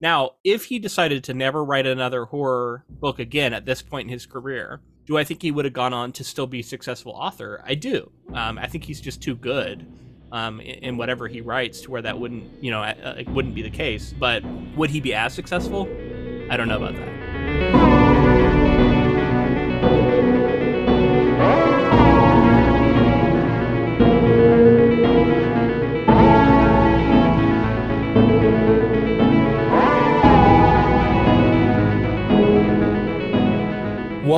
Now, if he decided to never write another horror book again at this point in his career, do I think he would have gone on to still be a successful author? I do. Um, I think he's just too good um, in, whatever he writes to where that wouldn't, you know, it wouldn't be the case. But would he be as successful? I don't know about that.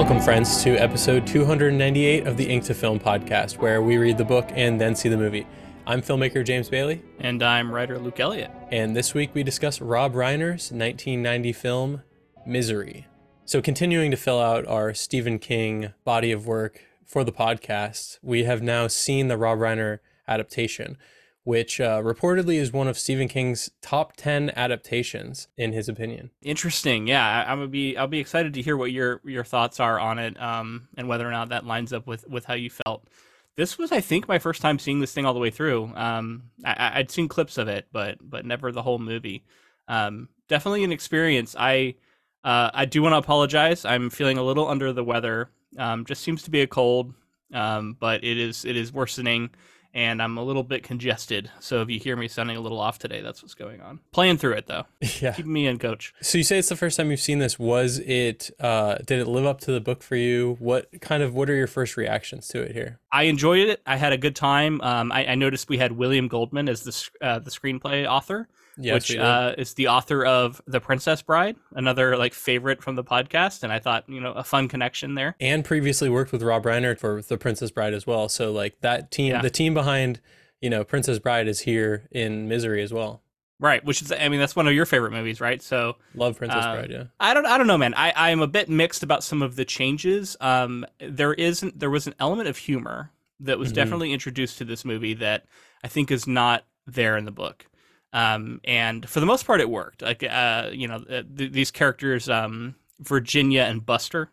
Welcome, friends, to episode 298 of the Ink to Film podcast, where we read the book and then see the movie. I'm filmmaker James Bailey. And I'm writer Luke Elliott. And this week we discuss Rob Reiner's 1990 film, Misery. So, continuing to fill out our Stephen King body of work for the podcast, we have now seen the Rob Reiner adaptation which uh, reportedly is one of Stephen King's top ten adaptations, in his opinion. Interesting. Yeah, I, am gonna be. I'll be excited to hear what your your thoughts are on it, um, and whether or not that lines up with with how you felt. This was, I think, my first time seeing this thing all the way through. Um, I, would seen clips of it, but but never the whole movie. Um, definitely an experience. I uh, I do want to apologize. I'm feeling a little under the weather. Um, just seems to be a cold, um, but it is it is worsening and I'm a little bit congested. So if you hear me sounding a little off today, that's what's going on. Playing through it though. Yeah. Keeping me in, coach. So you say it's the first time you've seen this. Was it uh did it live up to the book for you? What kind of what are your first reactions to it here? I enjoyed it. I had a good time. Um I, I noticed we had William Goldman as the uh, the screenplay author. Which uh, is the author of The Princess Bride, another like favorite from the podcast, and I thought you know a fun connection there. And previously worked with Rob Reiner for The Princess Bride as well. So like that team, yeah. the team behind you know Princess Bride is here in Misery as well. Right, which is I mean that's one of your favorite movies, right? So love Princess uh, Bride, yeah. I don't I don't know, man. I I am a bit mixed about some of the changes. Um, there isn't there was an element of humor that was mm-hmm. definitely introduced to this movie that I think is not there in the book. Um, and for the most part, it worked. Like, uh, you know, th- these characters, um, Virginia and Buster,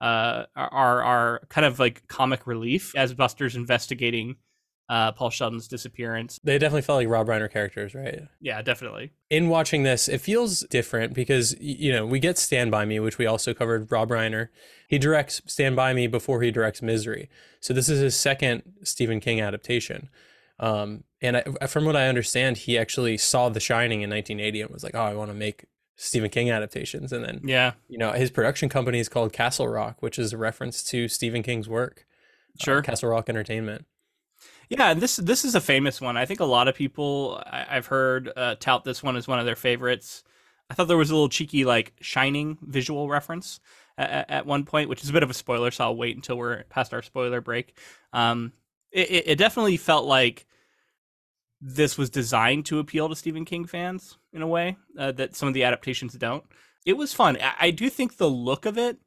uh, are are kind of like comic relief as Buster's investigating uh, Paul Sheldon's disappearance. They definitely felt like Rob Reiner characters, right? Yeah, definitely. In watching this, it feels different because you know we get Stand by Me, which we also covered. Rob Reiner, he directs Stand by Me before he directs Misery, so this is his second Stephen King adaptation. Um, and I, from what I understand, he actually saw The Shining in 1980 and was like, "Oh, I want to make Stephen King adaptations." And then, yeah, you know, his production company is called Castle Rock, which is a reference to Stephen King's work. Uh, sure, uh, Castle Rock Entertainment. Yeah, and this this is a famous one. I think a lot of people I, have heard uh, tout this one as one of their favorites. I thought there was a little cheeky like Shining visual reference at, at one point, which is a bit of a spoiler, so I'll wait until we're past our spoiler break. Um, it, it definitely felt like this was designed to appeal to Stephen King fans in a way uh, that some of the adaptations don't. It was fun. I, I, do think the look of it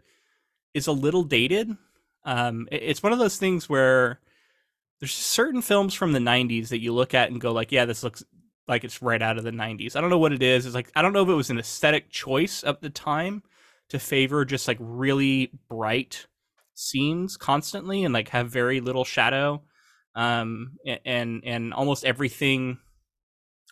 is a little dated. Um, it, it's one of those things where there's certain films from the 90s that you look at and go like, yeah, this looks like it's right out of the 90s. I don't know what it is. It's like I don't know if it was an aesthetic choice at the time to favor just like really bright scenes constantly and like have very little shadow um, and and almost everything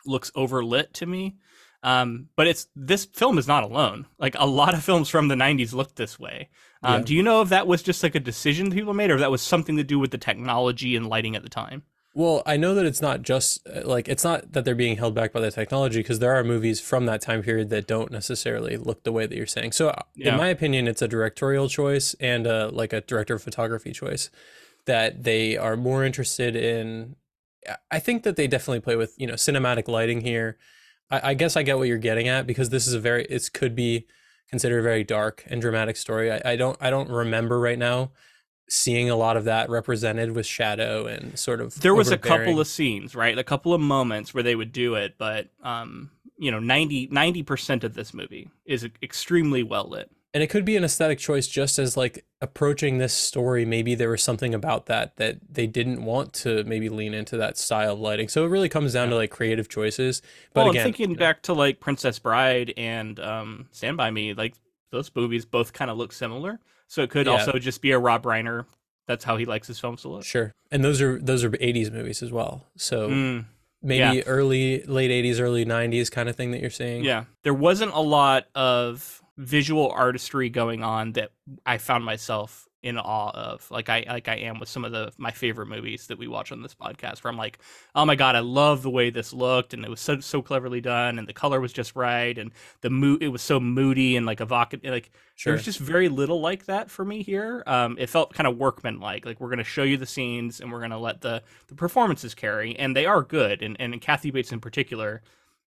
looks overlit to me. Um, but it's this film is not alone. Like a lot of films from the '90s looked this way. Um, yeah. Do you know if that was just like a decision people made, or if that was something to do with the technology and lighting at the time? Well, I know that it's not just uh, like it's not that they're being held back by the technology because there are movies from that time period that don't necessarily look the way that you're saying. So, uh, yeah. in my opinion, it's a directorial choice and a, like a director of photography choice that they are more interested in I think that they definitely play with, you know, cinematic lighting here. I, I guess I get what you're getting at because this is a very it could be considered a very dark and dramatic story. I, I don't I don't remember right now seeing a lot of that represented with shadow and sort of there was a couple of scenes right a couple of moments where they would do it but um you know 90 percent of this movie is extremely well lit and it could be an aesthetic choice just as like approaching this story maybe there was something about that that they didn't want to maybe lean into that style of lighting. So it really comes down yeah. to like creative choices. But well, again, thinking you know, back to like princess bride and um stand by me like those movies both kind of look similar. So it could yeah. also just be a rob reiner. That's how he likes his films to look. Sure. And those are those are 80s movies as well. So mm. maybe yeah. early late 80s early 90s kind of thing that you're seeing. Yeah. There wasn't a lot of visual artistry going on that i found myself in awe of. Like i like i am with some of the my favorite movies that we watch on this podcast where i'm like oh my god i love the way this looked and it was so so cleverly done and the color was just right and the mood it was so moody and like evocative like sure. there's just very little like that for me here. Um it felt kind of workman like like we're gonna show you the scenes and we're gonna let the the performances carry and they are good and and kathy bates in particular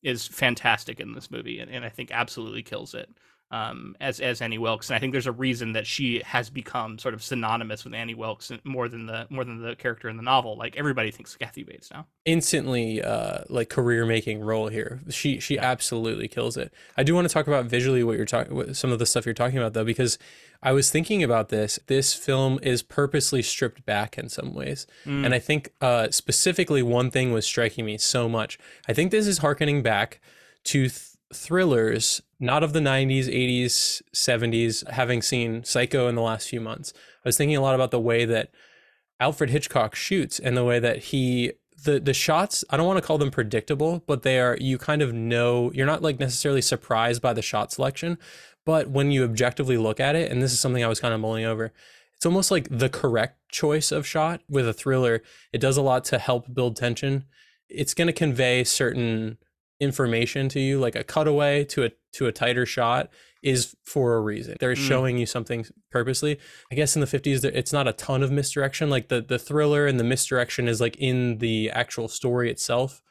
is fantastic in this movie and, and i think absolutely kills it um, as as Annie Wilkes, and I think there's a reason that she has become sort of synonymous with Annie Wilkes more than the more than the character in the novel. Like everybody thinks Kathy Bates now. Instantly, uh, like career making role here. She she absolutely kills it. I do want to talk about visually what you're talking, some of the stuff you're talking about though, because I was thinking about this. This film is purposely stripped back in some ways, mm. and I think uh, specifically one thing was striking me so much. I think this is harkening back to. Th- thrillers, not of the 90s, 80s, 70s, having seen Psycho in the last few months. I was thinking a lot about the way that Alfred Hitchcock shoots and the way that he the the shots, I don't want to call them predictable, but they are you kind of know, you're not like necessarily surprised by the shot selection, but when you objectively look at it, and this is something I was kind of mulling over, it's almost like the correct choice of shot with a thriller. It does a lot to help build tension. It's going to convey certain information to you like a cutaway to a to a tighter shot is for a reason. They're mm. showing you something purposely. I guess in the 50s it's not a ton of misdirection. Like the the thriller and the misdirection is like in the actual story itself.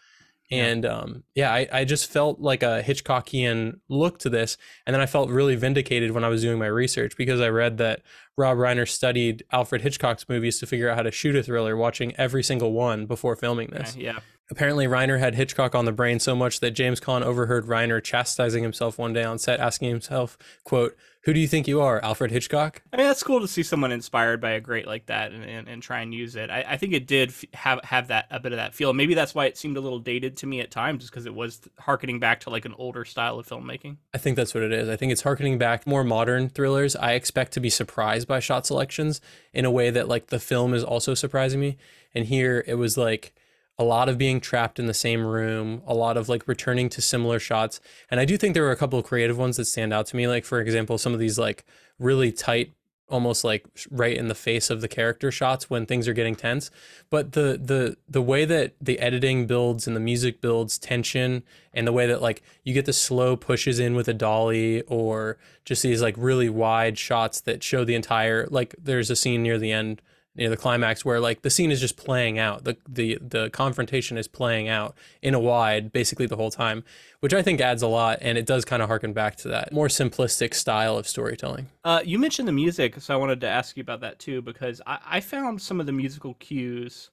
And yeah. um yeah I, I just felt like a hitchcockian look to this. And then i felt really vindicated when i was doing my research because i read that rob reiner studied alfred hitchcock's movies to figure out how to shoot a thriller watching every single one before filming this. Yeah Apparently, Reiner had Hitchcock on the brain so much that James Caan overheard Reiner chastising himself one day on set, asking himself, quote, who do you think you are, Alfred Hitchcock? I mean, that's cool to see someone inspired by a great like that and, and, and try and use it. I, I, think it did have have that a bit of that feel. Maybe that's why it seemed a little dated to me at times, just because it was harkening back to like an older style of filmmaking. I think that's what it is. I think it's harkening back more modern thrillers. I expect to be surprised by shot selections in a way that like the film is also surprising me. And here it was like a lot of being trapped in the same room, a lot of like returning to similar shots. And I do think there were a couple of creative ones that stand out to me. Like, for example, some of these like really tight, almost like right in the face of the character shots when things are getting tense. But the the the way that the editing builds and the music builds tension and the way that like you get the slow pushes in with a dolly or just these like really wide shots that show the entire like there's a scene near the end near the climax where like the scene is just playing out. The the the confrontation is playing out in a wide basically the whole time which i think adds a lot and it does kind of harken back to that more simplistic style of storytelling. Uh, you mentioned the music so i wanted to ask you about that too because I, I found some of the musical cues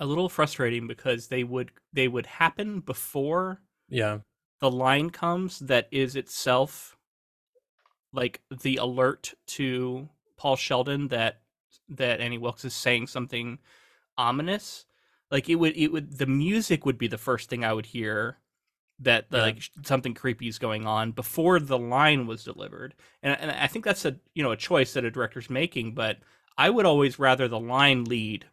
a little frustrating because they would they would happen before yeah. the line comes that is itself like the alert to Paul Sheldon that that Annie Wilkes is saying something ominous, like it would it would the music would be the first thing I would hear that yeah. like something creepy is going on before the line was delivered. And and I think that's a you know a choice that a director's making, but I would always rather the line lead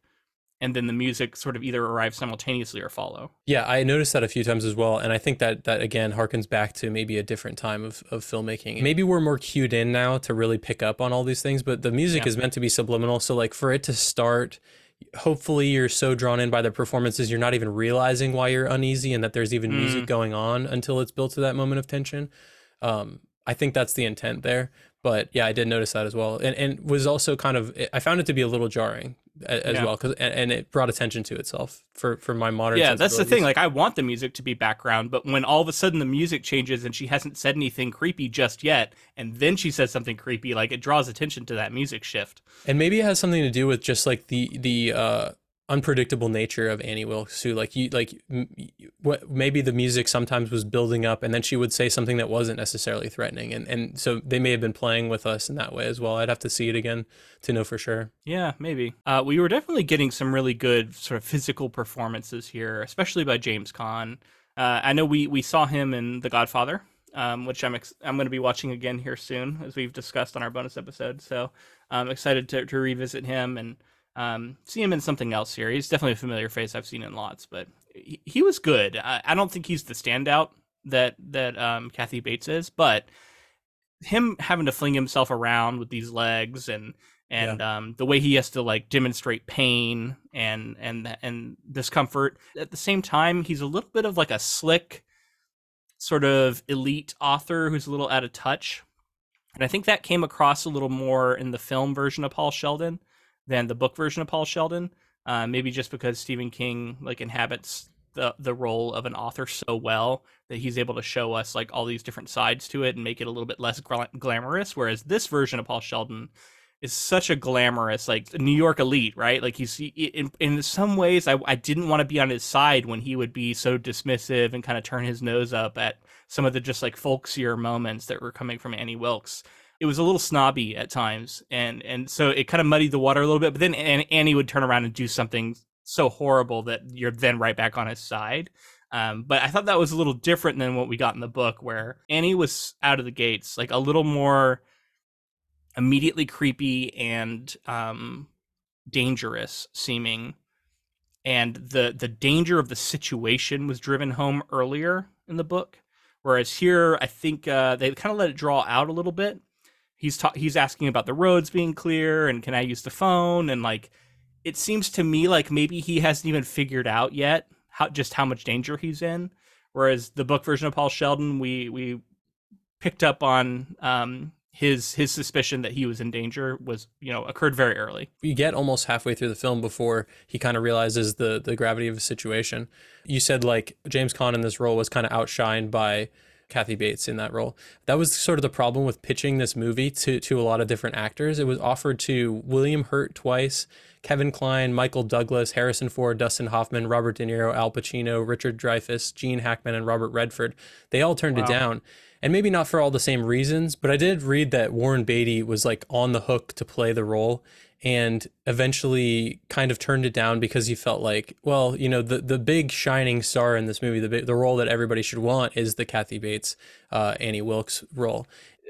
and then the music sort of either arrive simultaneously or follow. Yeah, I noticed that a few times as well, and I think that that again harkens back to maybe a different time of, of filmmaking. Maybe we're more cued in now to really pick up on all these things, but the music yeah. is meant to be subliminal. So like for it to start, hopefully you're so drawn in by the performances you're not even realizing why you're uneasy and that there's even mm. music going on until it's built to that moment of tension. Um, I think that's the intent there. But yeah, I did notice that as well, and and was also kind of I found it to be a little jarring as yeah. well because and, and, it brought attention to itself for for my modern yeah that's the thing like i want the music to be background but when all of a sudden the music changes and she hasn't said anything creepy just yet and then she says something creepy like it draws attention to that music shift and maybe it has something to do with just like the the uh unpredictable nature of Annie Wilkes who Like you, like what maybe the music sometimes was building up, and then she would say something that wasn't necessarily threatening, and and so they may have been playing with us in that way as well. I'd have to see it again to know for sure. Yeah, maybe. Uh, we were definitely getting some really good sort of physical performances here, especially by James Caan. Uh, I know we we saw him in The Godfather. Um, which I'm ex- I'm going to be watching again here soon, as we've discussed on our bonus episode. So I'm excited to, to revisit him and um, see him in something else here. He's definitely a familiar face. I've seen in lots, but he, he was good. I, I, don't think he's the standout that that um, Kathy Bates is, but him having to fling himself around with these legs and and yeah. um, the way he has to like demonstrate pain and and and discomfort at the same time he's a little bit of like a slick sort of elite author who's a little out of touch and i think that came across a little more in the film version of paul sheldon than the book version of paul sheldon uh, maybe just because stephen king like inhabits the the role of an author so well that he's able to show us like all these different sides to it and make it a little bit less glamorous whereas this version of paul sheldon is such a glamorous like New York elite, right? Like he's in in some ways I I didn't want to be on his side when he would be so dismissive and kind of turn his nose up at some of the just like folksier moments that were coming from Annie Wilkes. It was a little snobby at times, and and so it kind of muddied the water a little bit. But then Annie would turn around and do something so horrible that you're then right back on his side. Um, but I thought that was a little different than what we got in the book, where Annie was out of the gates, like a little more immediately creepy and um, dangerous seeming and the the danger of the situation was driven home earlier in the book whereas here i think uh, they kind of let it draw out a little bit he's ta- he's asking about the roads being clear and can i use the phone and like it seems to me like maybe he hasn't even figured out yet how just how much danger he's in whereas the book version of paul sheldon we we picked up on um, his his suspicion that he was in danger was you know occurred very early. You get almost halfway through the film before he kind of realizes the the gravity of the situation. You said like James Caan in this role was kind of outshined by Kathy Bates in that role. That was sort of the problem with pitching this movie to to a lot of different actors. It was offered to William Hurt twice, Kevin Kline, Michael Douglas, Harrison Ford, Dustin Hoffman, Robert De Niro, Al Pacino, Richard Dreyfuss, Gene Hackman, and Robert Redford. They all turned wow. it down and maybe not for all the same reasons, but I did read that Warren Beatty was like on the hook to play the role and eventually kind of turned it down because he felt like, well, you know, the the big shining star in this movie, the the role that everybody should want is the Kathy Bates, uh, Annie Wilkes role.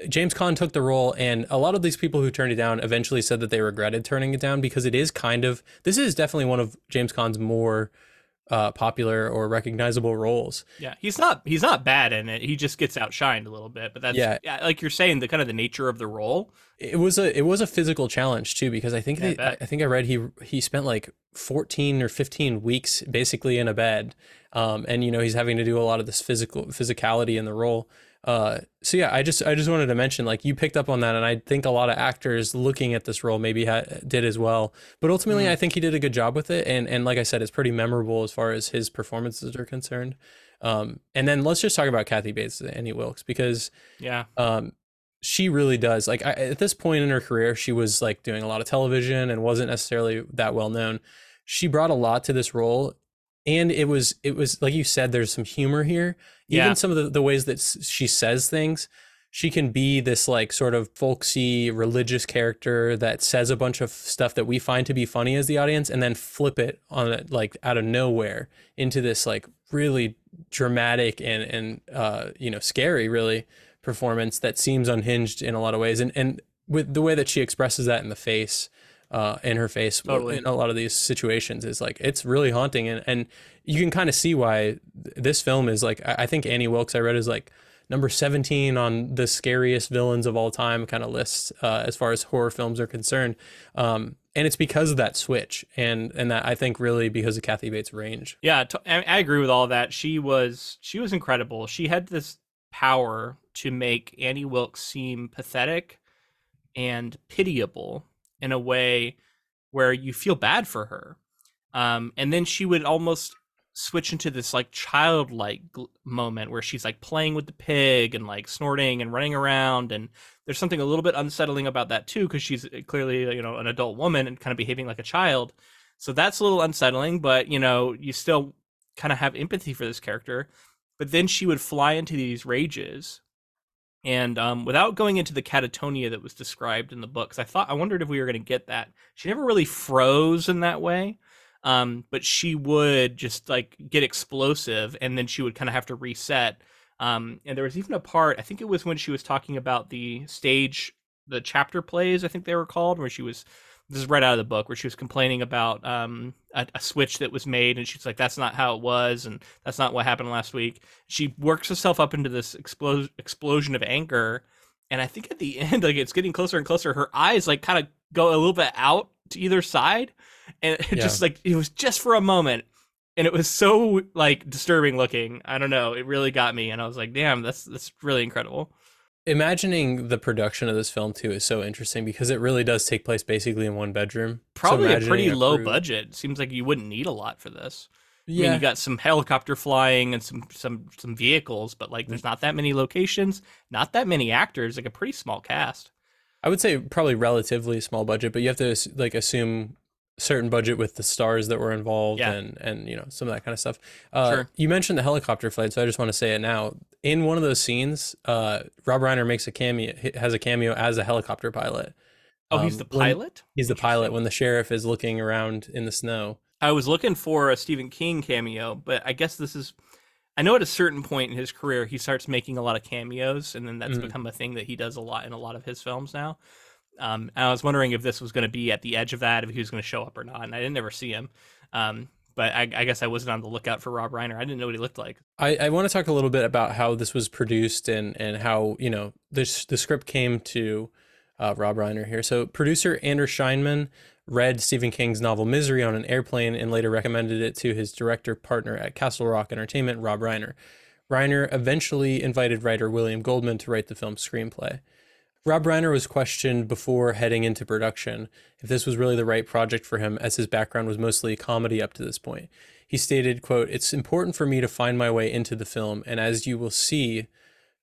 James Caan took the role, and a lot of these people who turned it down eventually said that they regretted turning it down because it is kind of this is definitely one of James Caan's more uh, popular or recognizable roles. Yeah, he's not he's not bad in it. He just gets outshined a little bit. But that's yeah, yeah like you're saying, the kind of the nature of the role. It was a it was a physical challenge too because I think yeah, they, I, I, think I read he he spent like 14 or 15 weeks basically in a bed, um, and you know he's having to do a lot of this physical physicality in the role. Uh, so yeah, I just I just wanted to mention like you picked up on that, and I think a lot of actors looking at this role maybe ha- did as well. But ultimately, mm. I think he did a good job with it, and and like I said, it's pretty memorable as far as his performances are concerned. Um, and then let's just talk about Kathy Bates and Annie Wilkes because yeah, um, she really does like I, at this point in her career, she was like doing a lot of television and wasn't necessarily that well known. She brought a lot to this role, and it was it was like you said there's some humor here even yeah. some of the, the ways that she says things she can be this like sort of folksy religious character that says a bunch of stuff that we find to be funny as the audience and then flip it on it like out of nowhere into this like really dramatic and and uh you know scary really performance that seems unhinged in a lot of ways and and with the way that she expresses that in the face uh, in her face totally. in a lot of these situations is like it's really haunting and and you can kind of see why this film is like I think Annie Wilkes I read is like number 17 on the scariest villains of all time kind of list uh, as far as horror films are concerned um, and it's because of that switch and and that I think really because of Kathy Bates' range. Yeah, I agree with all that. She was she was incredible. She had this power to make Annie Wilkes seem pathetic and pitiable in a way where you feel bad for her. Um, and then she would almost switch into this like childlike moment where she's like playing with the pig and like snorting and running around and there's something a little bit unsettling about that too because she's uh, clearly you know an adult woman and kind of behaving like a child so that's a little unsettling but you know you still kind of have empathy for this character but then she would fly into these rages and um, without going into the catatonia that was described in the books, I thought I wondered if we were going to get that. She never really froze in that way, um, but she would just like get explosive, and then she would kind of have to reset. Um, and there was even a part I think it was when she was talking about the stage, the chapter plays, I think they were called, where she was this is right out of the book where she was complaining about um, a, a, switch that was made, and she's like, "That's not how it was, and that's not what happened last week." She works herself up into this explo- explosion of anger, and I think at the end, like it's getting closer and closer. Her eyes like kind of go a little bit out to either side, and it yeah. just like it was just for a moment, and it was so like disturbing looking. I don't know, it really got me, and I was like, "Damn, that's that's really incredible." Imagining the production of this film too is so interesting because it really does take place basically in one bedroom. Probably so a pretty a low budget. Seems like you wouldn't need a lot for this. Yeah. I mean, you got some helicopter flying and some some some vehicles, but like, there's not that many locations, not that many actors, like a pretty small cast. I would say probably relatively small budget, but you have to like assume certain budget with the stars that were involved yeah. and and you know some of that kind of stuff. Uh, sure. You mentioned the helicopter flight, so I just want to say it now. In one of those scenes, uh, Rob Reiner makes a cameo, has a cameo as a helicopter pilot. Oh, um, he's the pilot. He's the pilot when the sheriff is looking around in the snow. I was looking for a Stephen King cameo, but I guess this is. I know at a certain point in his career, he starts making a lot of cameos, and then that's mm-hmm. become a thing that he does a lot in a lot of his films now. Um, I was wondering if this was going to be at the edge of that, if he was going to show up or not. And I didn't ever see him. Um, but I, I, guess I wasn't on the lookout for Rob Reiner. I didn't know what he looked like. I, I want to talk a little bit about how this was produced and, and how, you know, this, the script came to uh, Rob Reiner here. So producer Andrew Scheinman read Stephen King's novel Misery on an airplane and later recommended it to his director partner at Castle Rock Entertainment, Rob Reiner. Reiner eventually invited writer William Goldman to write the film's screenplay. Rob Reiner was questioned before heading into production if this was really the right project for him, as his background was mostly comedy up to this point. He stated, quote, It's important for me to find my way into the film, and as you will see,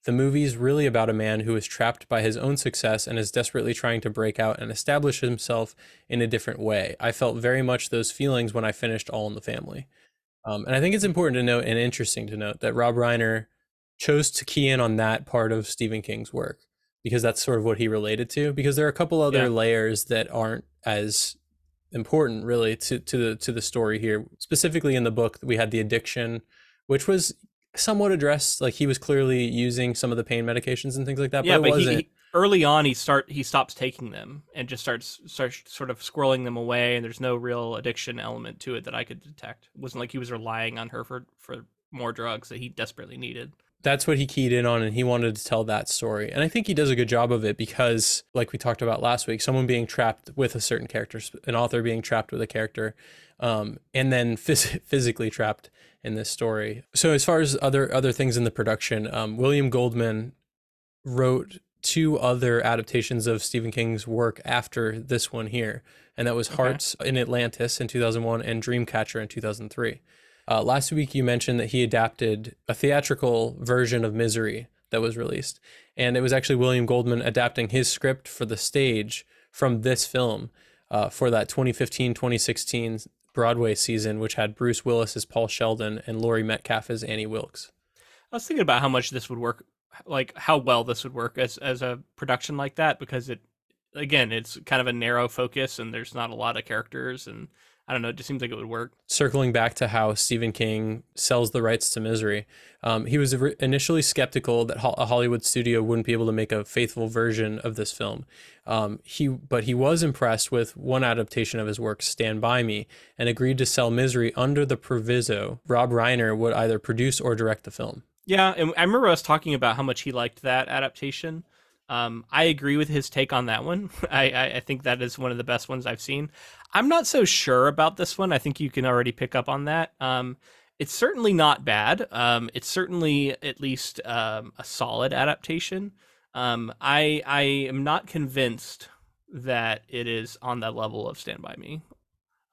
the movie is really about a man who is trapped by his own success and is desperately trying to break out and establish himself in a different way. I felt very much those feelings when I finished All in the Family. Um, and I think it's important to note and interesting to note that Rob Reiner chose to key in on that part of Stephen King's work because that's sort of what he related to. Because there are a couple other yeah. layers that aren't as important really to to the to the story here. Specifically in the book, we had the addiction, which was somewhat addressed. Like he was clearly using some of the pain medications and things like that. Yeah, but, but he, he, early on he start he stops taking them and just starts starts sort of squirreling them away, and there's no real addiction element to it that I could detect. It wasn't like he was relying on her for for more drugs that he desperately needed that's what he keyed in on and he wanted to tell that story. And i think he does a good job of it because like we talked about last week someone being trapped with a certain character an author being trapped with a character um, and then phys- physically trapped in this story. So as far as other other things in the production um, william goldman wrote two other adaptations of stephen king's work after this one here and that was okay. hearts in atlantis in 2001 and dreamcatcher in 2003 uh, last week, you mentioned that he adapted a theatrical version of Misery that was released. And it was actually William Goldman adapting his script for the stage from this film uh, for that 2015 2016 Broadway season, which had Bruce Willis as Paul Sheldon and Laurie Metcalf as Annie Wilkes. I was thinking about how much this would work, like how well this would work as, as a production like that, because it, again, it's kind of a narrow focus and there's not a lot of characters and I don't know. It just seems like it would work. Circling back to how Stephen King sells the rights to Misery, um, he was initially skeptical that a Hollywood studio wouldn't be able to make a faithful version of this film. Um, he, but he was impressed with one adaptation of his work, Stand by Me, and agreed to sell Misery under the proviso Rob Reiner would either produce or direct the film. Yeah, and I remember us talking about how much he liked that adaptation. Um, I agree with his take on that one. I, I, I, think that is one of the best ones I've seen. I'm not so sure about this one. I think you can already pick up on that. Um, it's certainly not bad. Um, it's certainly at least um, a solid adaptation. Um, I I am not convinced that it is on that level of Stand by Me.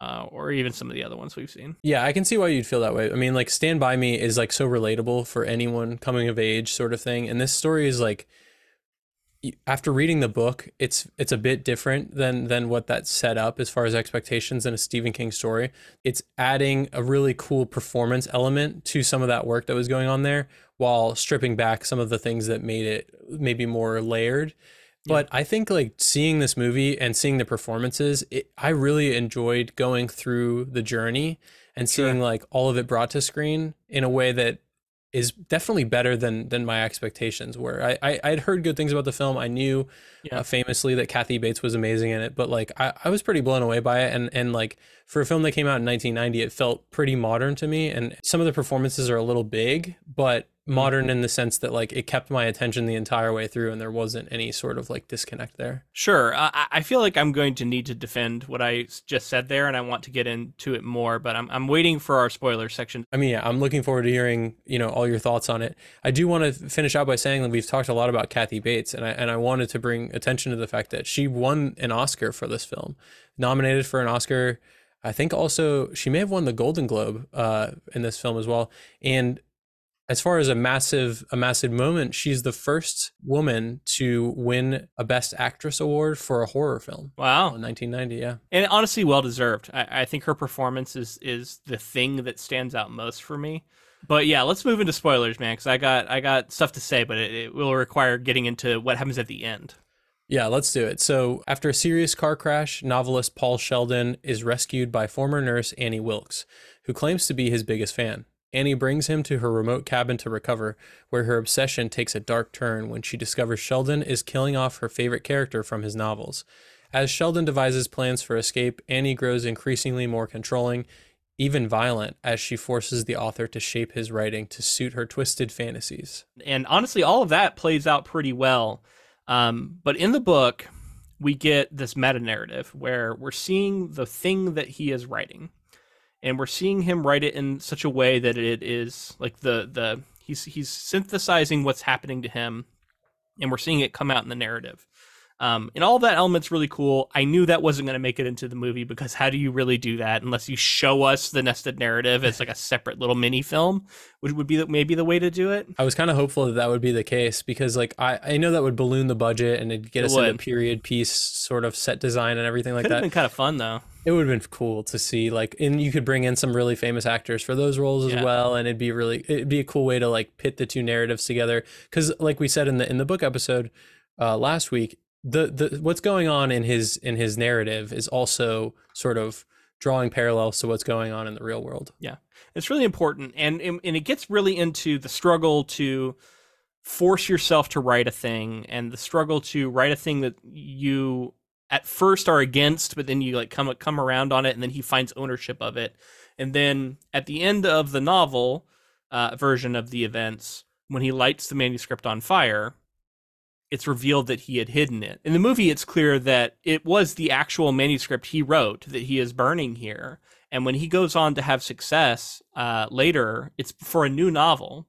Uh, or even some of the other ones we've seen. Yeah, I can see why you'd feel that way. I mean, like Stand by Me is like so relatable for anyone coming of age, sort of thing, and this story is like after reading the book, it's it's a bit different than than what that set up as far as expectations in a Stephen King story. It's adding a really cool performance element to some of that work that was going on there, while stripping back some of the things that made it maybe more layered. But yeah. I think like seeing this movie and seeing the performances, it, I really enjoyed going through the journey and seeing sure. like all of it brought to screen in a way that is definitely better than than my expectations were. I, I I'd heard good things about the film. I knew yeah. uh, famously that Kathy Bates was amazing in it, but like I, I was pretty blown away by it. And and like for a film that came out in 1990, it felt pretty modern to me. And some of the performances are a little big, but modern mm-hmm. in the sense that like it kept my attention the entire way through and there wasn't any sort of like disconnect there sure i, I feel like i'm going to need to defend what i just said there and i want to get into it more but i'm, I'm waiting for our spoiler section i mean yeah i'm looking forward to hearing you know all your thoughts on it i do want to finish out by saying that we've talked a lot about kathy bates and i and i wanted to bring attention to the fact that she won an oscar for this film nominated for an oscar I think also she may have won the Golden Globe uh, in this film as well. And as far as a massive a massive moment, she's the first woman to win a Best Actress award for a horror film. Wow, in 1990, yeah, and honestly, well deserved. I, I think her performance is is the thing that stands out most for me. But yeah, let's move into spoilers, man, because I got I got stuff to say, but it, it will require getting into what happens at the end. Yeah, let's do it. So, after a serious car crash, novelist Paul Sheldon is rescued by former nurse Annie Wilkes, who claims to be his biggest fan. Annie brings him to her remote cabin to recover, where her obsession takes a dark turn when she discovers Sheldon is killing off her favorite character from his novels. As Sheldon devises plans for escape, Annie grows increasingly more controlling, even violent, as she forces the author to shape his writing to suit her twisted fantasies. And honestly, all of that plays out pretty well. Um, but in the book, we get this meta narrative where we're seeing the thing that he is writing and we're seeing him write it in such a way that it is like the the he's he's synthesizing what's happening to him and we're seeing it come out in the narrative um, and all that element's really cool. I knew that wasn't going to make it into the movie because how do you really do that unless you show us the nested narrative as like a separate little mini film, which would be the, maybe the way to do it. I was kind of hopeful that that would be the case because like I, I know that would balloon the budget and it'd get it us would. into period piece sort of set design and everything like Could that. Have been kind of fun though. It would have been cool to see like, and you could bring in some really famous actors for those roles as yeah. well, and it'd be really it'd be a cool way to like pit the two narratives together. Because like we said in the in the book episode uh, last week, the the what's going on in his in his narrative is also sort of drawing parallels to what's going on in the real world. Yeah, it's really important, and and it gets really into the struggle to force yourself to write a thing, and the struggle to write a thing that you at first are against, but then you like come come around on it, and then he finds ownership of it, and then at the end of the novel uh, version of the events, when he lights the manuscript on fire, it's revealed that he had hidden it. In the movie, it's clear that it was the actual manuscript he wrote that he is burning here. And when he goes on to have success uh, later, it's for a new novel,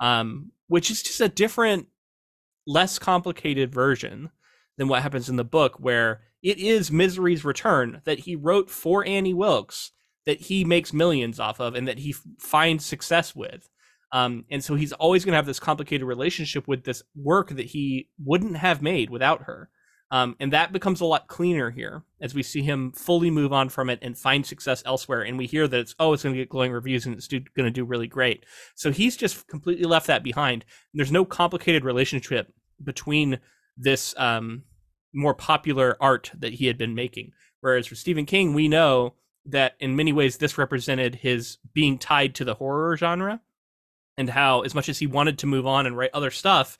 um, which is just a different, less complicated version than what happens in the book, where it is Misery's Return that he wrote for Annie Wilkes that he makes millions off of and that he finds success with. Um, and so he's always going to have this complicated relationship with this work that he wouldn't have made without her. Um, and that becomes a lot cleaner here as we see him fully move on from it and find success elsewhere. And we hear that it's, oh, it's going to get glowing reviews and it's going to do really great. So he's just completely left that behind. There's no complicated relationship between this um, more popular art that he had been making. Whereas for Stephen King, we know that in many ways this represented his being tied to the horror genre and how as much as he wanted to move on and write other stuff,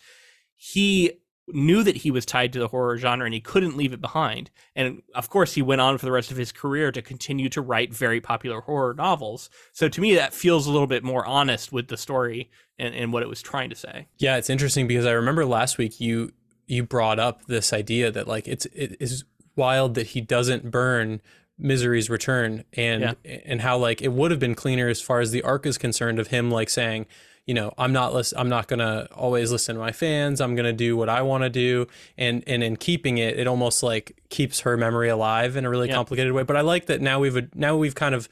he knew that he was tied to the horror genre and he couldn't leave it behind. And of course, he went on for the rest of his career to continue to write very popular horror novels. So to me, that feels a little bit more honest with the story and, and what it was trying to say. Yeah, it's interesting because I remember last week you you brought up this idea that like it's it is wild that he doesn't burn Misery's Return and yeah. and how like it would have been cleaner as far as the arc is concerned of him like saying, you know, I'm not listen I'm not gonna always listen to my fans. I'm gonna do what I want to do, and and in keeping it, it almost like keeps her memory alive in a really yeah. complicated way. But I like that now we've now we've kind of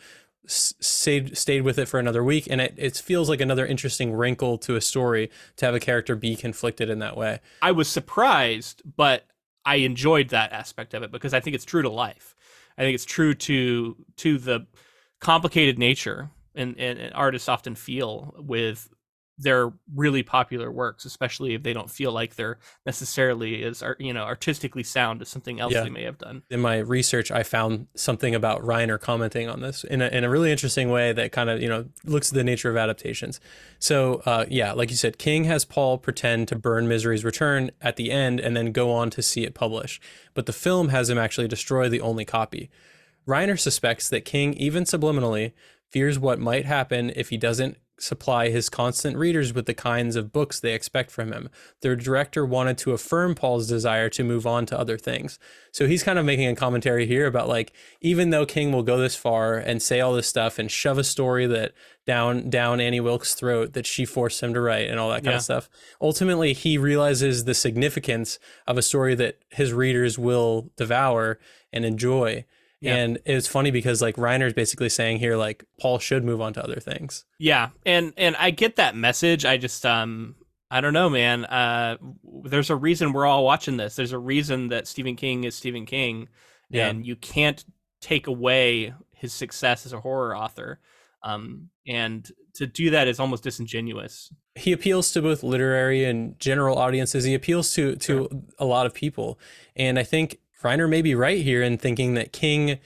stayed stayed with it for another week, and it it feels like another interesting wrinkle to a story to have a character be conflicted in that way. I was surprised, but I enjoyed that aspect of it because I think it's true to life I think it's true to to the complicated nature and, and, and artists often feel with their really popular works, especially if they don't feel like they're necessarily as you know artistically sound as something else yeah. they may have done. In my research, I found something about Reiner commenting on this in a, in a really interesting way that kind of you know looks at the nature of adaptations. So uh, yeah, like you said, King has Paul pretend to burn Misery's Return at the end and then go on to see it published, but the film has him actually destroy the only copy. Reiner suspects that King, even subliminally, fears what might happen if he doesn't supply his constant readers with the kinds of books they expect from him. Their director wanted to affirm Paul's desire to move on to other things. So he's kind of making a commentary here about like even though King will go this far and say all this stuff and shove a story that down down Annie Wilkes' throat that she forced him to write and all that kind yeah. of stuff. Ultimately, he realizes the significance of a story that his readers will devour and enjoy yeah. And it's funny because like Reiner's basically saying here like Paul should move on to other things. Yeah. And and I get that message. I just um I don't know, man. Uh there's a reason we're all watching this. There's a reason that Stephen King is Stephen King yeah. and you can't take away his success as a horror author. Um and to do that is almost disingenuous. He appeals to both literary and general audiences. He appeals to to sure. a lot of people. And I think Reiner may be right here in thinking that King,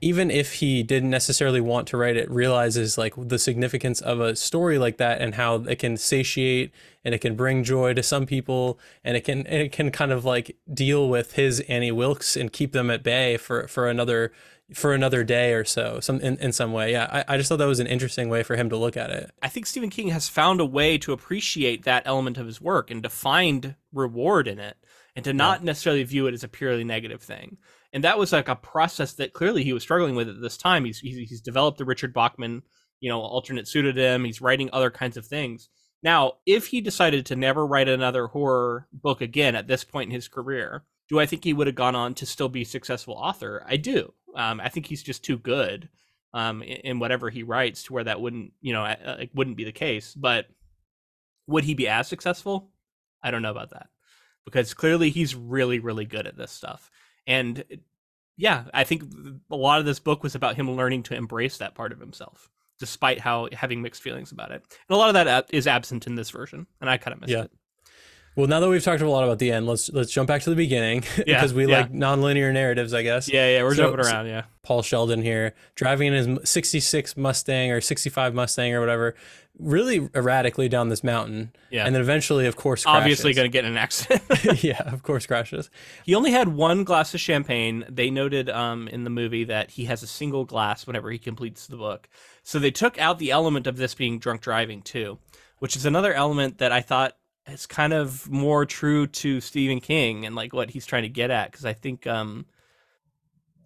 even if he didn't necessarily want to write it, realizes like the significance of a story like that and how it can satiate and it can bring joy to some people and it can it can kind of like deal with his Annie Wilkes and keep them at bay for for another for another day or so some in, in some way. Yeah I, I just thought that was an interesting way for him to look at it. I think stephen king has found a way to appreciate that element of his work and to find reward in it and to not yeah. necessarily view it as a purely negative thing. And that was like a process that clearly he was struggling with at this time. He's he's, he's developed the Richard Bachman, you know, alternate pseudonym. He's writing other kinds of things. Now, if he decided to never write another horror book again at this point in his career, do I think he would have gone on to still be a successful author? I do. Um, I think he's just too good um, in, in, whatever he writes to where that wouldn't, you know, like wouldn't be the case. But would he be as successful? I don't know about that because clearly he's really really good at this stuff. And yeah i think a lot of this book was about him learning to embrace that part of himself despite how having mixed feelings about it. And a lot of that uh, is absent in this version and i kind of missed yeah. it well, now that we've talked a lot about the end, let's let's jump back to the beginning yeah, because we yeah. like nonlinear narratives, I guess. Yeah, yeah, we're so, jumping around. Yeah. Paul Sheldon here, driving in his '66 Mustang or '65 Mustang or whatever, really erratically down this mountain. Yeah. And then eventually, of course, crashes. obviously going to get in an accident. yeah, of course, crashes. He only had one glass of champagne. They noted um, in the movie that he has a single glass whenever he completes the book. So they took out the element of this being drunk driving too, which is another element that I thought is kind of more true to Stephen King and like what he's trying to get at. Because I think um,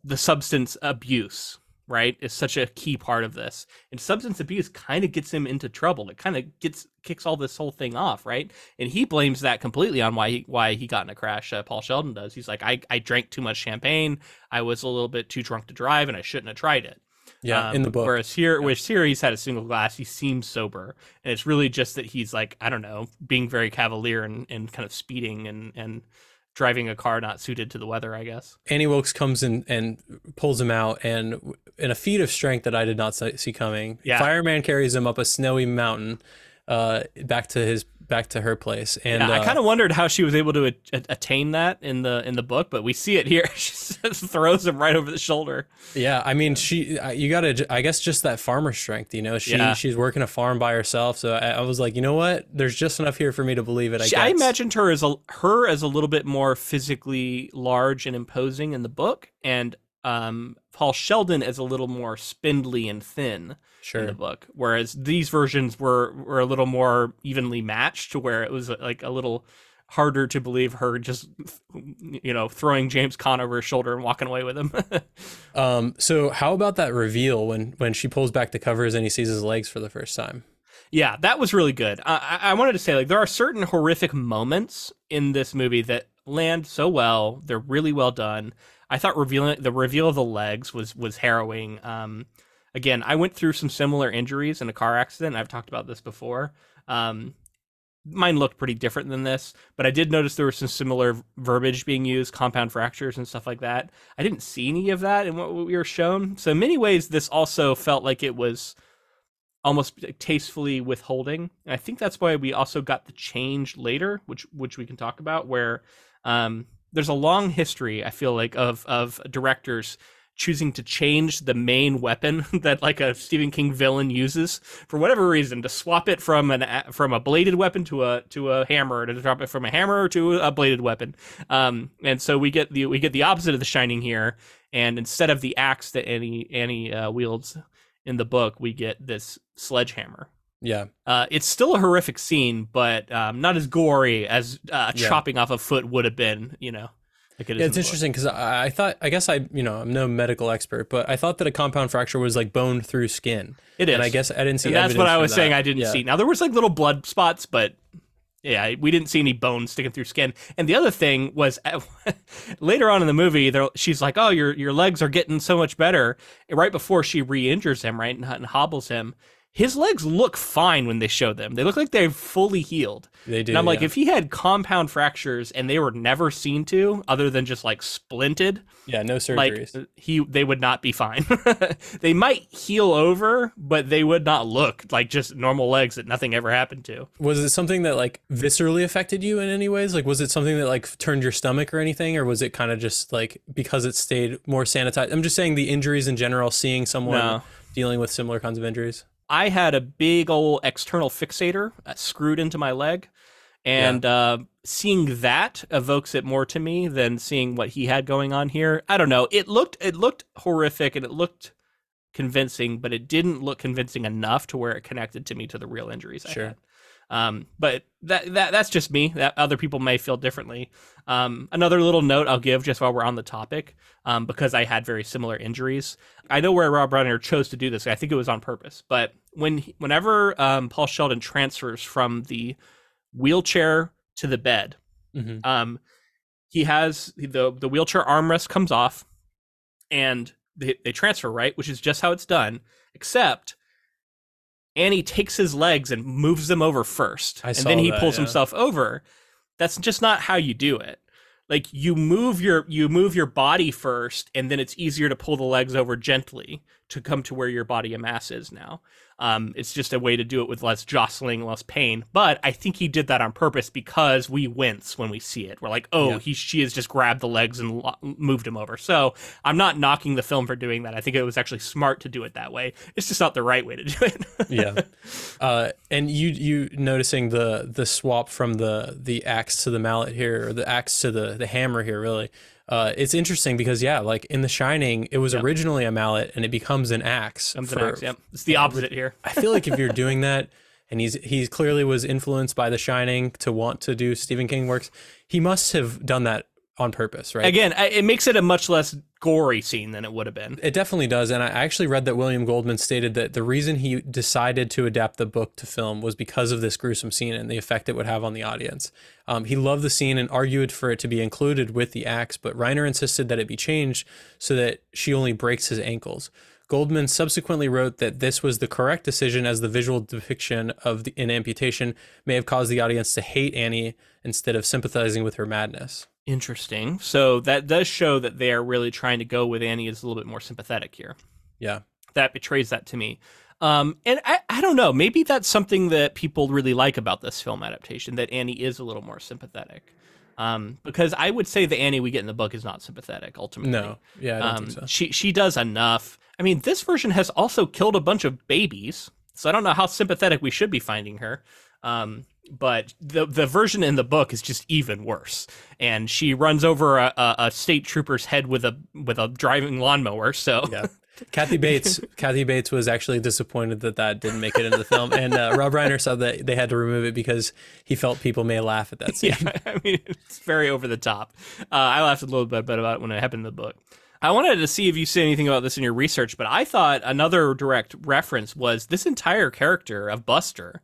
the substance abuse right is such a key part of this. And substance abuse kind of gets him into trouble. It kind of gets kicks all this whole thing off right? And he blames that completely on why he why he got in a crash uh, paul sheldon does. He's like I, I drank too much champagne. I was a little bit too drunk to drive and i shouldn't have tried it yeah um, in the book whereas here yeah. whereas here he's had a single glass he seems sober and it's really just that he's like i don't know being very cavalier and, and kind of speeding and and driving a car not suited to the weather, I guess. Annie Wilkes comes in and pulls him out, and in a feat of strength that I did not see coming, yeah. fireman carries him up a snowy mountain uh, back to his back to her place. And yeah, I uh, kind of wondered how she was able to a- attain that in the in the book, but we see it here. she just throws him right over the shoulder. Yeah, I mean, she you got to I guess just that farmer strength, you know. She yeah. she's working a farm by herself, so I, I, was like, you know what? There's just enough here for me to believe it. I, she, I imagined her as a her as a little bit more physically large and imposing in the book, and um, Paul Sheldon is a little more spindly and thin sure. in the book, whereas these versions were were a little more evenly matched, to where it was like a little harder to believe her just you know throwing James Caan over his shoulder and walking away with him. um, so how about that reveal when when she pulls back the covers and he sees his legs for the first time? Yeah, that was really good. I, I wanted to say like there are certain horrific moments in this movie that land so well. They're really well done. I thought revealing the reveal of the legs was was harrowing. Um, again, I went through some similar injuries in a car accident. I've talked about this before. Um, mine looked pretty different than this, but I did notice there was some similar verbiage being used, compound fractures and stuff like that. I didn't see any of that in what we were shown. So in many ways, this also felt like it was almost tastefully withholding. And I think that's why we also got the change later, which which we can talk about, where um, there's a long history. I feel like of of directors choosing to change the main weapon that like a Stephen King villain uses for whatever reason to swap it from an from a bladed weapon to a to a hammer to drop it from a hammer to a bladed weapon. Um, and so we get the we get the opposite of the shining here and instead of the axe that Annie Annie uh, wields in the book, we get this sledgehammer. Yeah. Uh, it's still a horrific scene, but um, not as gory as uh, yeah. chopping off a foot would have been, you know. Like it yeah, it's interesting because I, I, thought, I guess I, you know, I'm no medical expert, but I thought that a compound fracture was like bone through skin. It is. And I guess I didn't see. And that's what I was saying. I didn't yeah. see. Now there was like little blood spots, but yeah, we didn't see any bones sticking through skin. And the other thing was later on in the movie, she's like, "Oh, your your legs are getting so much better." Right before she re-injures him, right, and, and hobbles him, his legs look fine when they show them. They look like they're fully healed. They do. And I'm like, yeah. if he had compound fractures and they were never seen to, other than just like splinted, yeah, no surgeries, like he they would not be fine. they might heal over, but they would not look like just normal legs that nothing ever happened to. Was it something that like viscerally affected you in any ways? Like, was it something that like turned your stomach or anything, or was it kind of just like because it stayed more sanitized? I'm just saying the injuries in general. Seeing someone no. dealing with similar kinds of injuries. I had a big old external fixator screwed into my leg, and yeah. uh, seeing that evokes it more to me than seeing what he had going on here. I don't know. It looked it looked horrific and it looked convincing, but it didn't look convincing enough to where it connected to me to the real injuries sure. I had. Um, but that that that's just me. That other people may feel differently. Um, another little note I'll give just while we're on the topic, um, because I had very similar injuries. I know where Rob Reiner chose to do this. I think it was on purpose. But when whenever um, Paul Sheldon transfers from the wheelchair to the bed, mm-hmm. um, he has the the wheelchair armrest comes off, and they, they transfer right, which is just how it's done. Except Annie takes his legs and moves them over first, I and then he that, pulls yeah. himself over. That's just not how you do it. Like you move your you move your body first, and then it's easier to pull the legs over gently to come to where your body mass is now. Um, it's just a way to do it with less jostling, less pain. But I think he did that on purpose because we wince when we see it. We're like, oh, yeah. he she has just grabbed the legs and lo- moved him over. So I'm not knocking the film for doing that. I think it was actually smart to do it that way. It's just not the right way to do it. yeah, uh, and you you noticing the the swap from the the axe to the mallet here, or the axe to the the hammer here, really uh, it's interesting because yeah, like in The Shining, it was yep. originally a mallet and it becomes an axe. Becomes for, an axe. Yep. It's the opposite here. I feel like if you're doing that, and he's he clearly was influenced by The Shining to want to do Stephen King works, he must have done that on purpose, right? Again, it makes it a much less gory scene than it would have been. It definitely does. And I actually read that William Goldman stated that the reason he decided to adapt the book to film was because of this gruesome scene and the effect it would have on the audience. Um, he loved the scene and argued for it to be included with the axe, but Reiner insisted that it be changed so that she only breaks his ankles. Goldman subsequently wrote that this was the correct decision as the visual depiction of the, an amputation may have caused the audience to hate Annie instead of sympathizing with her madness. Interesting. So that does show that they are really trying to go with Annie is a little bit more sympathetic here. Yeah. That betrays that to me. Um, and I, I don't know, maybe that's something that people really like about this film adaptation, that Annie is a little more sympathetic. Um, because I would say the Annie we get in the book is not sympathetic ultimately. No, yeah, I don't um, think so. She she does enough. I mean, this version has also killed a bunch of babies, so I don't know how sympathetic we should be finding her. Um, but the the version in the book is just even worse. And she runs over a, a, a state trooper's head with a with a driving lawnmower. So yeah. Kathy Bates. Kathy Bates was actually disappointed that that didn't make it into the film, and uh, Rob Reiner said that they had to remove it because he felt people may laugh at that scene. Yeah, I mean it's very over the top. Uh, I laughed a little bit about it when it happened in the book. I wanted to see if you see anything about this in your research, but I thought another direct reference was this entire character of Buster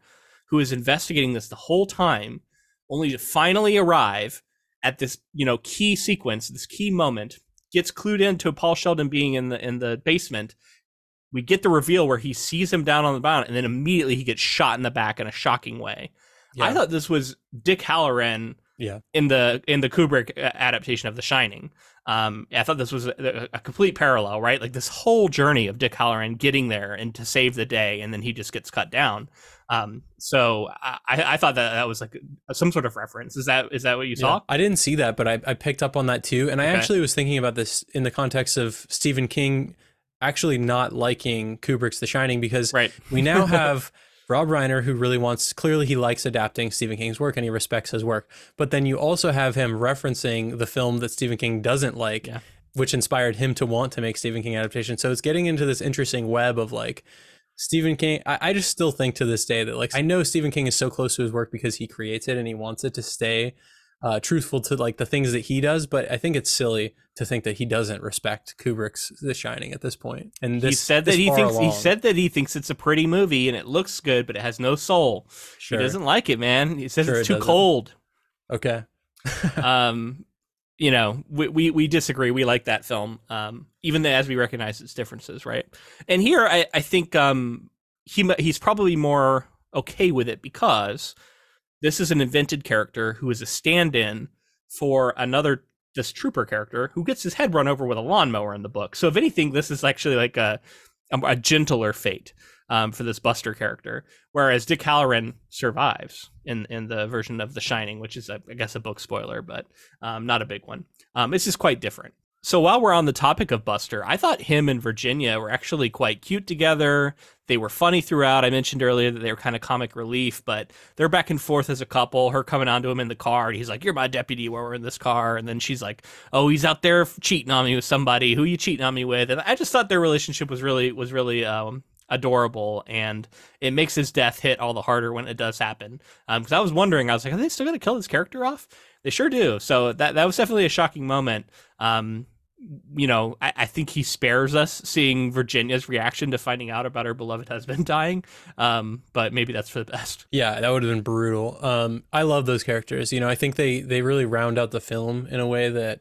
who is investigating this the whole time, only to finally arrive at this, you know, key sequence, this key moment, gets clued into Paul Sheldon being in the in the basement. We get the reveal where he sees him down on the ground, and then immediately he gets shot in the back in a shocking way. Yeah. I thought this was Dick Hallorann Yeah. In the in the Kubrick uh, adaptation of The Shining, um, I thought this was a, a, complete parallel, right? Like this whole journey of Dick Hallorann getting there and to save the day, and then he just gets cut down. Um, so I, I thought that that was like some sort of reference. Is that is that what you saw? Yeah, I didn't see that, but I, I picked up on that too. And I actually was thinking about this in the context of Stephen King actually not liking Kubrick's The Shining because right. we now have Rob Reiner who really wants clearly he likes adapting Stephen King's work and he respects his work. But then you also have him referencing the film that Stephen King doesn't like. Yeah. Which inspired him to want to make Stephen King adaptation. So it's getting into this interesting web of like Stephen King, I, I, just still think to this day that like I know Stephen King is so close to his work because he creates it and he wants it to stay uh, truthful to like the things that he does. But I think it's silly to think that he doesn't respect Kubrick's The Shining at this point. And this, he said that he thinks along. he said that he thinks it's a pretty movie and it looks good, but it has no soul. Sure. He doesn't like it, man. He says sure it's too doesn't. cold. Okay. um, you know, we, we, we disagree. We like that film, um, even as we recognize its differences, right? And here, I, I think um, he he's probably more okay with it because this is an invented character who is a stand-in for another this trooper character who gets his head run over with a lawnmower in the book. So if anything, this is actually like a a, gentler fate um, for this Buster character, whereas Dick Hallorann survives in in the version of The Shining, which is I guess a book spoiler, but um, not a big one. Um, this is quite different. So while we're on the topic of Buster, I thought him and Virginia were actually quite cute together. They were funny throughout. I mentioned earlier that they were kind of comic relief, but they're back and forth as a couple. Her coming onto him in the car, and he's like, "You're my deputy while we're in this car," and then she's like, "Oh, he's out there cheating on me with somebody. Who you cheating on me with?" And I just thought their relationship was really was really um, adorable, and it makes his death hit all the harder when it does happen. Because um, I was wondering, I was like, "Are they still gonna kill this character off?" They sure do. So that that was definitely a shocking moment. Um, you know, I, I, think he spares us seeing Virginia's reaction to finding out about her beloved husband dying. Um, but maybe that's for the best. Yeah, that would have been brutal. Um, I love those characters. You know, I think they they really round out the film in a way that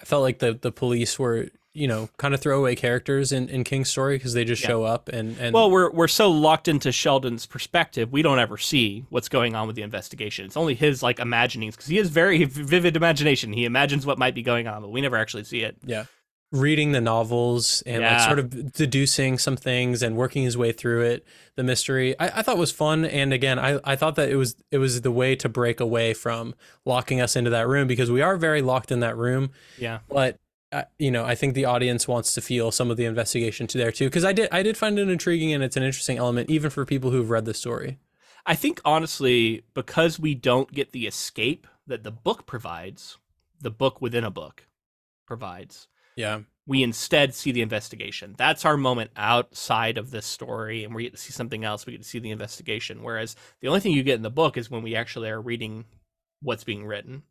I felt like the the police were you know kind of throwaway characters in, in King's story because they just yeah. show up and, and well we're we're so locked into Sheldon's perspective we don't ever see what's going on with the investigation. It's only his like imaginings because he has very vivid imagination. He imagines what might be going on but we never actually see it. Yeah. Reading the novels and yeah. like sort of deducing some things and working his way through it the mystery I, I thought was fun. And again I, I thought that it was it was the way to break away from locking us into that room because we are very locked in that room. Yeah. But uh, you know, I think the audience wants to feel some of the investigation to there too, because I did I did find it intriguing and it's an interesting element even for people who've read the story. I think honestly, because we don't get the escape that the book provides, the book within a book provides. Yeah. We instead see the investigation. That's our moment outside of this story, and we get to see something else. We get to see the investigation. Whereas the only thing you get in the book is when we actually are reading what's being written.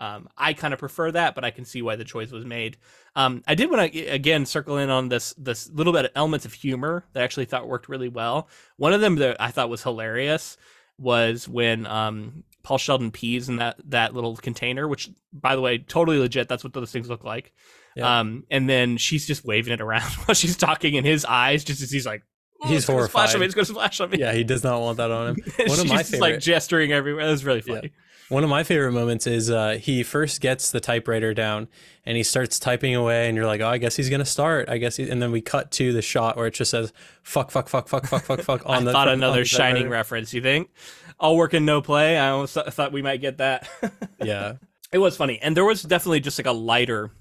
Um, I kind of prefer that, but I can see why the choice was made. Um, I did want to again circle in on this this little bit of elements of humor that I actually thought worked really well. One of them that I thought was hilarious was when um, Paul Sheldon pees in that that little container, which by the way, totally legit. That's what those things look like. Yeah. Um, and then she's just waving it around while she's talking, and his eyes just as he's like. He's horrified. Flash on me. It's going to flash on me. Yeah, he does not want that on him. One of my favorite, like gesturing everywhere. That was really funny. Yeah. One of my favorite moments is uh, he first gets the typewriter down and he starts typing away, and you're like, oh, I guess he's gonna start. I guess, he, and then we cut to the shot where it just says "fuck, fuck, fuck, fuck, fuck, fuck, fuck" on I the. Thought another Shining reference. You think? All work and no play. I almost thought we might get that. yeah, it was funny, and there was definitely just like a lighter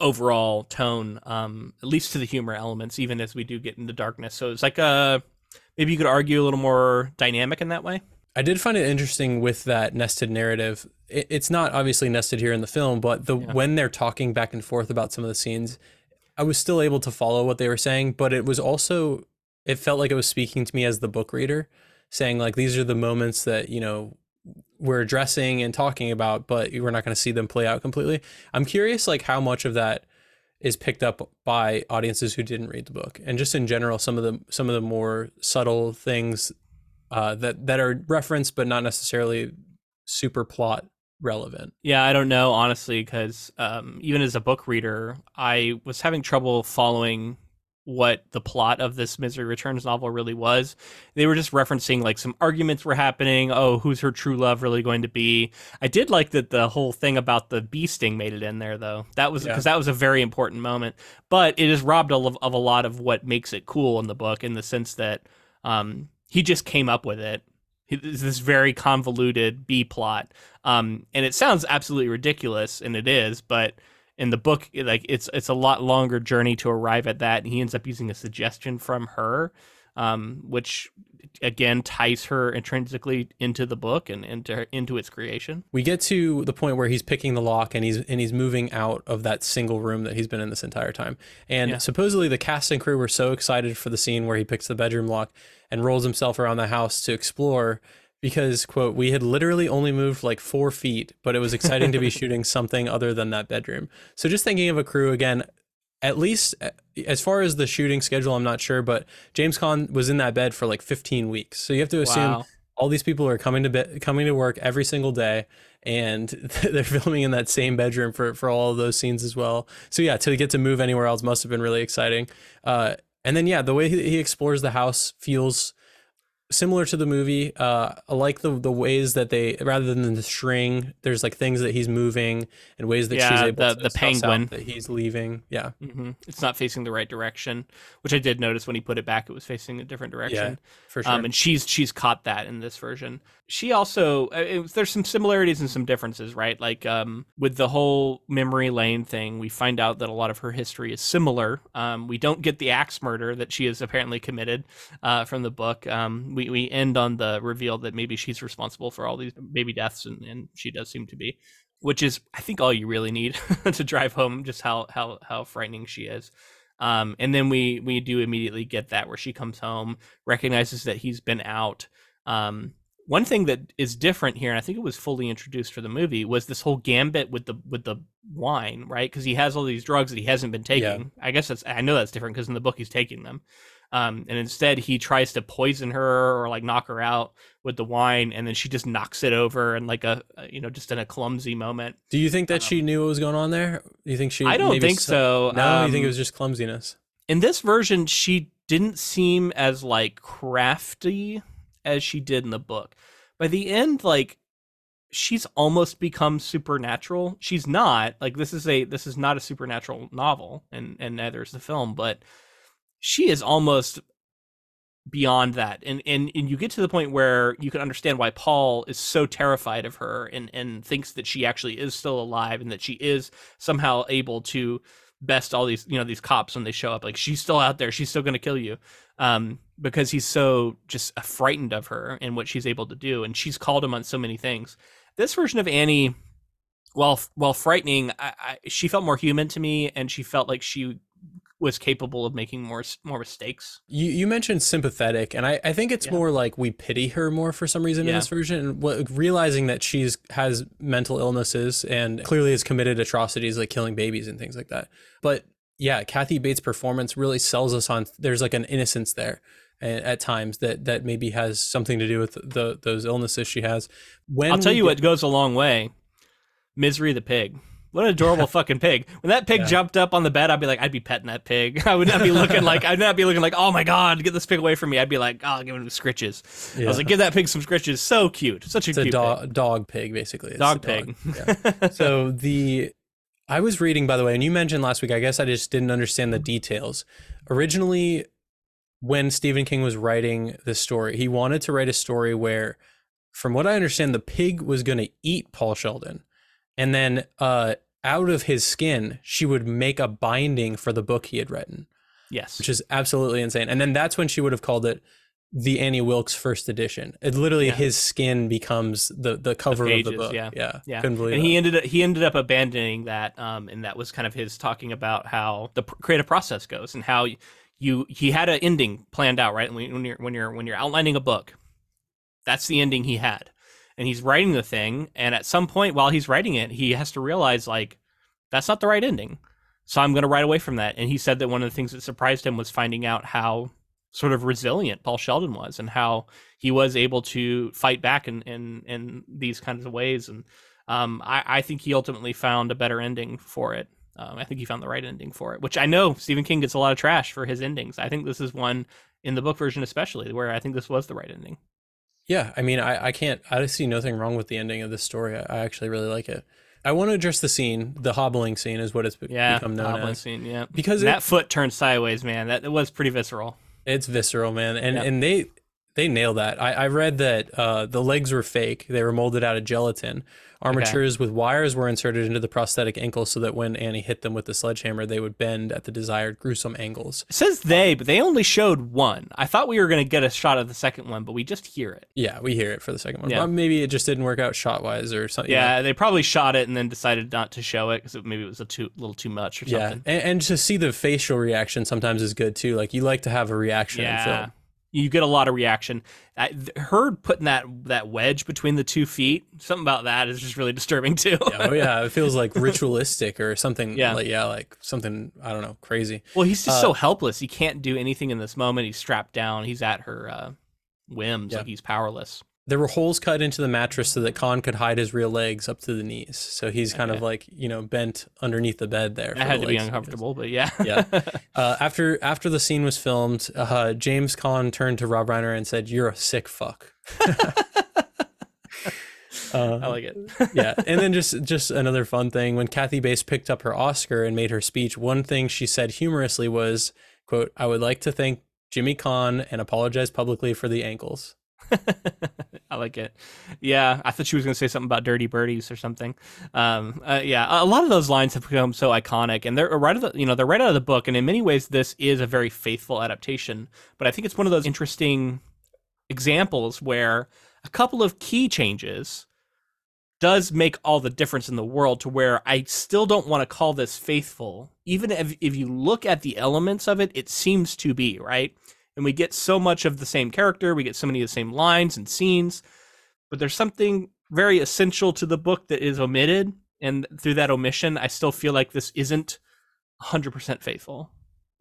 overall tone, um, at least to the humor elements, even as we do get into darkness. So it's like a maybe you could argue a little more dynamic in that way. I did find it interesting with that nested narrative. It, it's not obviously nested here in the film, but the yeah. when they're talking back and forth about some of the scenes, I was still able to follow what they were saying, but it was also it felt like it was speaking to me as the book reader, saying like these are the moments that, you know, we're addressing and talking about, but we're not going to see them play out completely. I'm curious like how much of that is picked up by audiences who didn't read the book and just in general some of the some of the more subtle things uh, that that are referenced but not necessarily super plot relevant. Yeah, I don't know honestly because um, even as a book reader, I was having trouble following what the plot of this Misery Returns novel really was. They were just referencing like some arguments were happening. Oh, who's her true love really going to be? I did like that the whole thing about the bee sting made it in there though. That was because yeah. that was a very important moment. But it is robbed of, of a lot of what makes it cool in the book in the sense that um, he just came up with it. It's this very convoluted B plot, um, and it sounds absolutely ridiculous, and it is, but in the book like it's it's a lot longer journey to arrive at that and he ends up using a suggestion from her um, which again ties her intrinsically into the book and into into its creation we get to the point where he's picking the lock and he's and he's moving out of that single room that he's been in this entire time and yeah. supposedly the cast and crew were so excited for the scene where he picks the bedroom lock and rolls himself around the house to explore because quote we had literally only moved like four feet but it was exciting to be shooting something other than that bedroom. So just thinking of a crew again at least as far as the shooting schedule i'm not sure but james Caan was in that bed for like 15 weeks. So you have to assume wow. all these people are coming to be- coming to work every single day and they're filming in that same bedroom for for all of those scenes as well. So yeah to get to move anywhere else must have been really exciting. Uh, and then yeah the way he, he explores the house feels similar to the movie. Uh, I like the the ways that they rather than the string, there's like things that he's moving and ways that yeah, she's able the, to the penguin that he's leaving. Yeah, mm-hmm. it's not facing the right direction, which I did notice when he put it back. It was facing a different direction. Yeah, for um, sure. Um, and she's she's caught that in this version. She also uh, there's some similarities and some differences, right? Like um, with the whole memory lane thing, we find out that a lot of her history is similar. Um, we don't get the axe murder that she has apparently committed uh, from the book. Um, we we end on the reveal that maybe she's responsible for all these baby deaths, and, and she does seem to be, which is I think all you really need to drive home just how how how frightening she is. Um, and then we we do immediately get that where she comes home, recognizes that he's been out. Um, one thing that is different here, and I think it was fully introduced for the movie, was this whole gambit with the with the wine, right? Because he has all these drugs that he hasn't been taking. Yeah. I guess that's I know that's different because in the book he's taking them. Um, and instead he tries to poison her or like knock her out with the wine, and then she just knocks it over and like a you know just in a clumsy moment. Do you think that um, she knew what was going on there? Do you think she? I don't think so. No, um, you think it um, was just clumsiness? In this version, she didn't seem as like crafty as she did in the book. By the end, like she's almost become supernatural. She's not like this is a this is not a supernatural novel, and and neither is the film, but she is almost beyond that and, and and you get to the point where you can understand why paul is so terrified of her and and thinks that she actually is still alive and that she is somehow able to best all these you know these cops when they show up like she's still out there. She's still going to kill you um because he's so just frightened of her and what she's able to do and she's called him on so many things. This version of annie while while frightening I, I, she felt more human to me and she felt like she was capable of making more more mistakes. You you mentioned sympathetic, and I, I think it's yeah. more like we pity her more for some reason yeah. in this version, and what, realizing that she's has mental illnesses and clearly has committed atrocities like killing babies and things like that. But yeah, Kathy Bates' performance really sells us on. There's like an innocence there at times that that maybe has something to do with the those illnesses she has. When I'll tell you get, what goes a long way. Misery the pig. What an adorable fucking pig. When that pig yeah. jumped up on the bed, I'd be like, I'd be petting that pig. I would not be looking like, I'd not be looking like, oh my God, get this pig away from me. I'd be like, oh, give him scritches. Yeah. I was like, give that pig some scritches. So cute. Such a it's cute a pig. dog pig, basically. It's dog pig. Dog. Yeah. so the, I was reading, by the way, and you mentioned last week, I guess I just didn't understand the details. Originally, when Stephen King was writing this story, he wanted to write a story where, from what I understand, the pig was going to eat Paul Sheldon. And then uh, out of his skin, she would make a binding for the book he had written. Yes. Which is absolutely insane. And then that's when she would have called it the Annie Wilkes first edition. It literally yeah. his skin becomes the the cover the pages, of the book. Yeah, yeah, yeah. Couldn't believe. And it. he ended up he ended up abandoning that, um, and that was kind of his talking about how the creative process goes and how you he had an ending planned out right when you're when you're when you're outlining a book. That's the ending he had and he's writing the thing and at some point while he's writing it he has to realize like that's not the right ending so i'm going to write away from that and he said that one of the things that surprised him was finding out how sort of resilient paul sheldon was and how he was able to fight back in in, in these kinds of ways and um, I, I think he ultimately found a better ending for it Um, I think he found the right ending for it, which I know Stephen King gets a lot of trash for his endings. I think this is one in the book version, especially where I think this was the right ending. Yeah, I mean, I, I can't, I see nothing wrong with the ending of this story. I, I actually really like it. I want to address the scene. The hobbling scene is what it's yeah, become known hobbling as. Scene, yeah, because that foot turned sideways, man. That it was pretty visceral. It's visceral, man, and and they they nail that. I, I read that uh, the legs were fake. They were molded out of gelatin. Armatures okay. with wires were inserted into the prosthetic ankles so that when Annie hit them with the sledgehammer, they would bend at the desired gruesome angles. It says they, but they only showed one. I thought we were going to get a shot of the second one, but we just hear it. Yeah, we hear it for the second one. Yeah. Well, maybe it just didn't work out shot wise or something. Yeah, they probably shot it and then decided not to show it because maybe it was a too, little too much or something. Yeah, and, and, to see the facial reaction sometimes is good too. Like you like to have a reaction yeah. in film you get a lot of reaction. I, her putting that that wedge between the two feet, something about that is just really disturbing too. yeah, oh yeah, it feels like ritualistic or something. Yeah, like, yeah, like something I don't know, crazy. Well, he's just uh, so helpless. He can't do anything in this moment. He's strapped down. He's at her uh, whims. Yeah. Like he's powerless there were holes cut into the mattress so that Caan could hide his real legs up to the knees. So he's kind okay. of like you know bent underneath the bed there. That had to be uncomfortable, but yeah. yeah. Uh, after after the scene was filmed, uh, James Caan turned to Rob Reiner and said, "You're a sick fuck." Uh, I like it. yeah, and then just just another fun thing when Kathy Bates picked up her Oscar and made her speech, one thing she said humorously was, "quote I would like to thank Jimmy Caan and apologize publicly for the ankles." I like it. Yeah, I thought she was going to say something about dirty birdies or something. Um, uh, yeah, a lot of those lines have become so iconic, and they're right out of the, you know they're right out of the book. And in many ways, this is a very faithful adaptation. But I think it's one of those interesting examples where a couple of key changes does make all the difference in the world to where I still don't want to call this faithful. Even if, if you look at the elements of it, it seems to be, right? And we get so much of the same character, we get so many of the same lines and scenes, but there's something very essential to the book that is omitted, and through that omission, I still feel like this isn't 100% faithful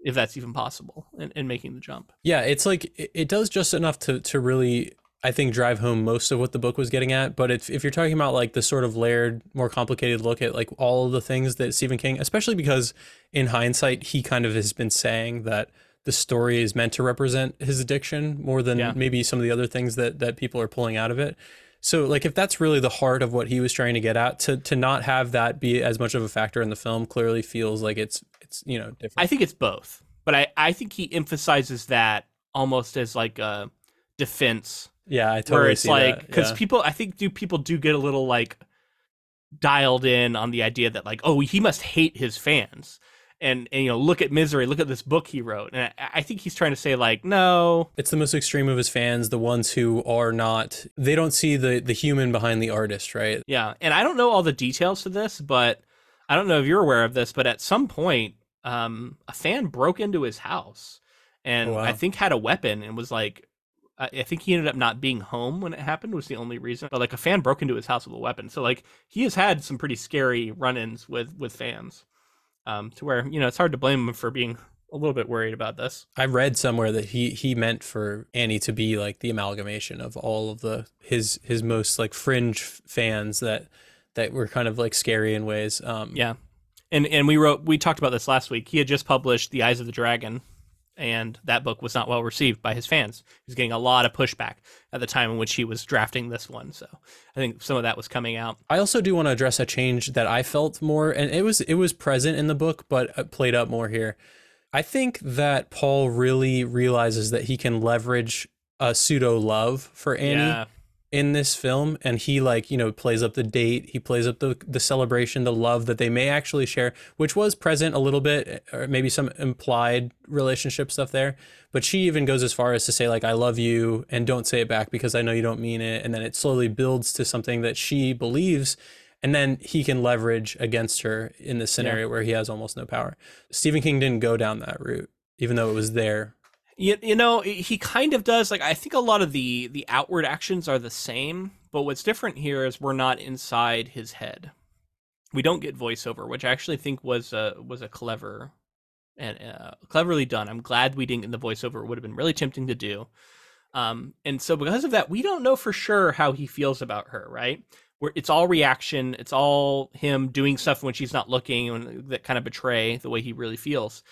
if that's even possible in, in making the jump. Yeah, it's like it does just enough to to really I think drive home most of what the book was getting at. But if, if you're talking about like the sort of layered, more complicated look at like all of the things that Stephen King, especially because in hindsight, he kind of has been saying that the story is meant to represent his addiction more than yeah. maybe some of the other things that that people are pulling out of it. So like if that's really the heart of what he was trying to get at to to not have that be as much of a factor in the film clearly feels like it's it's you know different. I think it's both. But I I think he emphasizes that almost as like a defense. Yeah, I totally where it's like because yeah. people I think do people do get a little like dialed in on the idea that like oh he must hate his fans and, and you know look at misery look at this book he wrote and I, I, think he's trying to say like no it's the most extreme of his fans the ones who are not they don't see the the human behind the artist right yeah and i don't know all the details to this but i don't know if you're aware of this but at some point um a fan broke into his house and oh, wow. i think had a weapon and was like I think he ended up not being home when it happened was the only reason. But like a fan broke into his house with a weapon. So like he has had some pretty scary run-ins with with fans um, to where you know it's hard to blame him for being a little bit worried about this. I read somewhere that he he meant for Annie to be like the amalgamation of all of the his his most like fringe fans that that were kind of like scary in ways. Um, yeah, and and we wrote we talked about this last week. He had just published The Eyes of the Dragon, and that book was not well received by his fans. He was getting a lot of pushback at the time in which he was drafting this one. So I think some of that was coming out. I also do want to address a change that I felt more, and it was it was present in the book, but uh, played up more here. I think that Paul really realizes that he can leverage a pseudo love for Annie. Yeah in this film and he like you know plays up the date he plays up the the celebration the love that they may actually share which was present a little bit eh, or maybe some implied relationship stuff there. But she even goes as far as to say like i love you and don't say it back because i know you don't mean it. And then it slowly builds to something that she believes and then he can leverage against her in this scenario yeah. where he has almost no power. Stephen king didn't go down that route even though it was there you, you know he kind of does like i think a lot of the the outward actions are the same but what's different here is we're not inside his head. We don't get voiceover which i actually think was a was a clever and uh, cleverly done. I'm glad we didn't get the voiceover. It would have been really tempting to do. Um and so because of that we don't know for sure how he feels about her right? Where it's all reaction. It's all him doing stuff when she's not looking, and that kind of betray the way he really feels.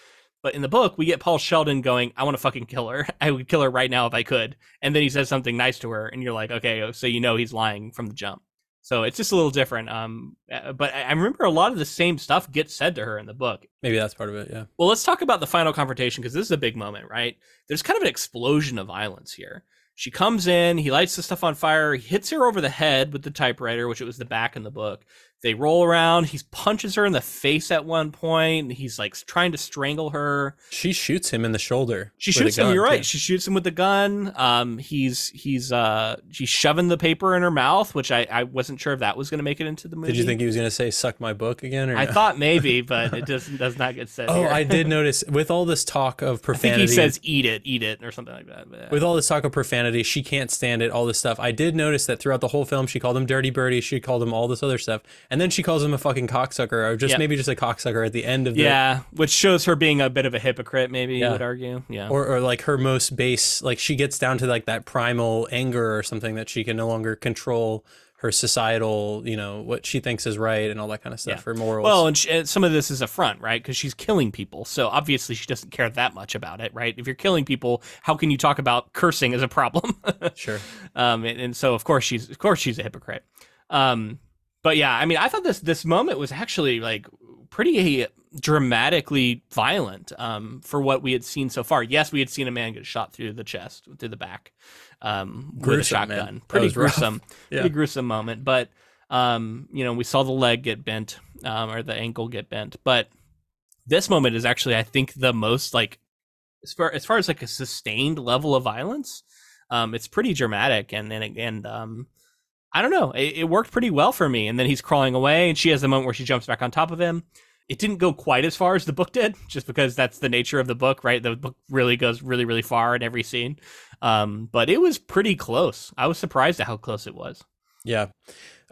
But in the book, we get Paul Sheldon going, "I want to fucking kill her. I would kill her right now if I could." And then he says something nice to her, and you're like, "Okay, so you know he's lying from the jump." So it's just a little different. Um, uh, but I remember a lot of the same stuff gets said to her in the book. Maybe that's part of it. Yeah. Well, let's talk about the final confrontation because this is a big moment, right? There's kind of an explosion of violence here. She comes in, he lights the stuff on fire, he hits her over the head with the typewriter, which it was the back in the book. They roll around. He punches her in the face at one point. He's like trying to strangle her. She shoots him in the shoulder. She shoots him. You're right. Too. She shoots him with the gun. Um, he's he's uh she's shoving the paper in her mouth, which I I wasn't sure if that was going to make it into the movie. Did you think he was going to say "suck my book" again? Or I thought maybe, but it does does not get said. oh. I did notice with all this talk of profanity. he says "eat it, eat it" or something like that. Yeah. With all this talk of profanity, she can't stand it. All this stuff. I did notice that throughout the whole film, she called him "dirty birdie." She called him all this other stuff, and then she calls him a fucking cocksucker, or just yep. maybe just a cocksucker at the end of the yeah, which shows her being a bit of a hypocrite. Maybe yeah. you would argue, yeah, or or like her most base, like she gets down to like that primal anger or something that she can no longer control her societal, you know, what she thinks is right and all that kind of stuff. Yeah. Her morals. Well, and, she, and, some of this is a front, right? Because she's killing people, so obviously she doesn't care that much about it, right? If you're killing people, how can you talk about cursing as a problem? sure. Um, and, and, so of course she's of course she's a hypocrite. Um, but yeah, I mean, I thought this this moment was actually like pretty dramatically violent um, for what we had seen so far. Yes, we had seen a man get shot through the chest, through the back, um, gruesome, with a shotgun. Man. Pretty gruesome, yeah. pretty gruesome moment. But um, you know, we saw the leg get bent um, or the ankle get bent. But this moment is actually, I think, the most like as far as far as like a sustained level of violence. Um, it's pretty dramatic and and and um, I don't know. It, it, worked pretty well for me. And then he's crawling away, and she has the moment where she jumps back on top of him. It didn't go quite as far as the book did, just because that's the nature of the book, right? The book really goes really, really far in every scene. Um, but it was pretty close. I was surprised at how close it was. Yeah.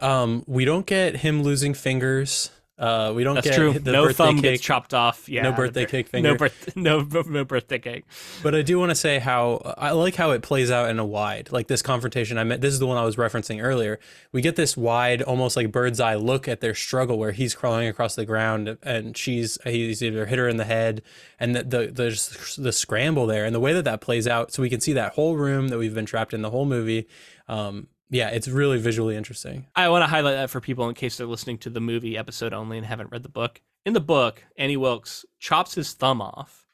Um, we don't get him losing fingers. Uh, we don't That's get true. the no thumb cake. gets chopped off. Yeah, no birthday cake finger. No, birth, no, no birthday cake. But I do want to say how I like how it plays out in a wide, like this confrontation. I meant this is the one I was referencing earlier. We get this wide, almost like bird's eye look at their struggle, where he's crawling across the ground and she's he's either hit her in the head, and the the the, the scramble there, and the way that that plays out. So we can see that whole room that we've been trapped in the whole movie. Um, yeah, it's really visually interesting. I want to highlight that for people in case they're listening to the movie episode only and haven't read the book. In the book, Annie Wilkes chops his thumb off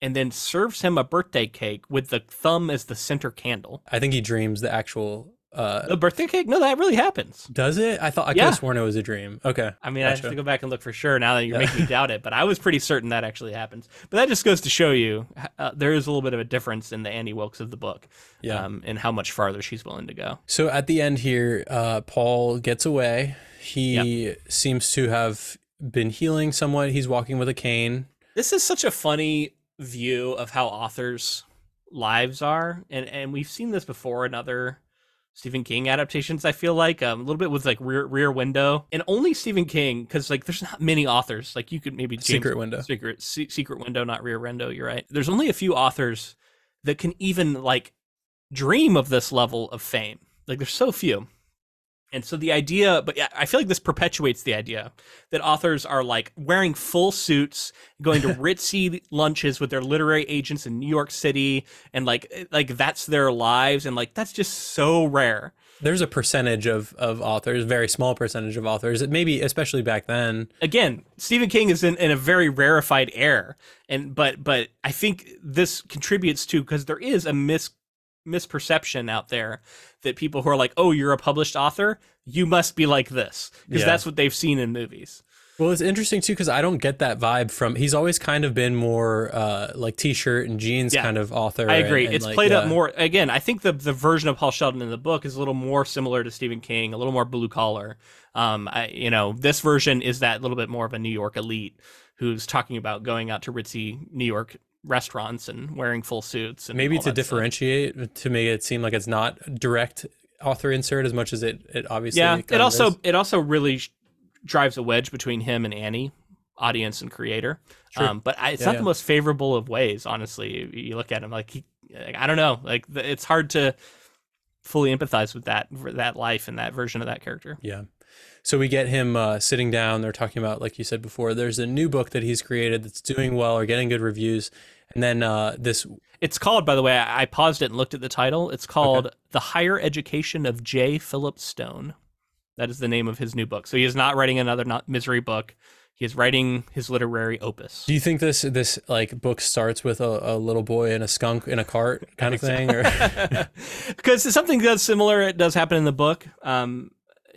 and then serves him a birthday cake with the thumb as the center candle. I think he dreams the actual uh, the birthday cake? No, that really happens. Does it? I thought I yeah. could have sworn it was a dream. Okay. I mean, gotcha. I have to go back and look for sure now that you're yeah. making me doubt it, but I was pretty certain that actually happens. But that just goes to show you uh, there is a little bit of a difference in the Annie Wilkes of the book, yeah, um, and how much farther she's willing to go. So at the end here, uh, Paul gets away. He yep. seems to have been healing somewhat. He's walking with a cane. This is such a funny view of how authors' lives are, and and we've seen this before in other Stephen King adaptations. I feel like um, a little bit with like Rear Rear Window, and only Stephen King because like there's not many authors. Like you could maybe James, Secret Window, Secret Secret Window, not Rear Window. You're right. There's only a few authors that can even like dream of this level of fame. Like there's so few. And so the idea, but I feel like this perpetuates the idea that authors are like wearing full suits, going to ritzy lunches with their literary agents in New York City, and like eh, like that's their lives, and like that's just so rare. There's a percentage of of authors, very small percentage of authors, maybe especially back then. Again, Stephen King is in, in a very rarefied air, and but but I think this contributes to because there is a mis misperception out there that people who are like, "Oh, you're a published author, you must be like this," because yeah. that's what they've seen in movies. Well, it's interesting too because I don't get that vibe from. He's always kind of been more uh, like t-shirt and jeans yeah, kind of author. I agree. And, and it's like, played uh, up more. Again, I think the the version of Paul Sheldon in the book is a little more similar to Stephen King, a little more blue collar. Um, I, you know, this version is that little bit more of a New York elite who's talking about going out to ritzy New York restaurants and wearing full suits. And Maybe to differentiate, stuff. to make it seem like it's not direct author insert as much as it it obviously. Yeah, it also is. it also really drives a wedge between him and Annie, audience and creator. Um, but I, it's yeah, not yeah. the most favorable of ways, honestly. You look at him like he, like, I don't know, like it's hard to fully empathize with that that life and that version of that character. Yeah. So we get him uh, sitting down. They're talking about, like you said before, there's a new book that he's created that's doing well or getting good reviews. And then uh, this. It's called, by the way, I paused it and looked at the title. It's called okay. The Higher Education of J. Philip Stone. That is the name of his new book. So he is not writing another not misery book. He is writing his literary opus. Do you think this this like book starts with a, a little boy and a skunk in a cart kind of thing, or because something does similar? It does happen in the book. Um,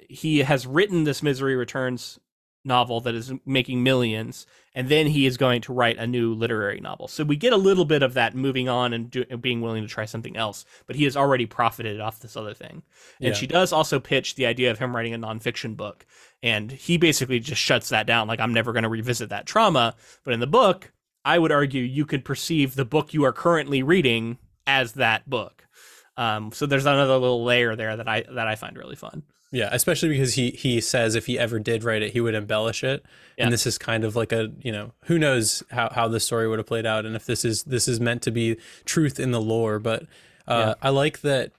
he has written this Misery Returns novel that is making millions, and then he is going to write a new literary novel. So we get a little bit of that moving on and, do, and being willing to try something else, but he has already profited off this other thing. And yeah. she does also pitch the idea of him writing a nonfiction book, and he basically just shuts that down. Like I'm never going to revisit that trauma. But in the book, I would argue you could perceive the book you are currently reading as that book. Um, so there's another little layer there that I that I find really fun. Yeah, especially because he he says if he ever did write it, he would embellish it. Yeah. And this is kind of like a you know who knows how how this story would have played out, and if this is this is meant to be truth in the lore. But uh, yeah. I like that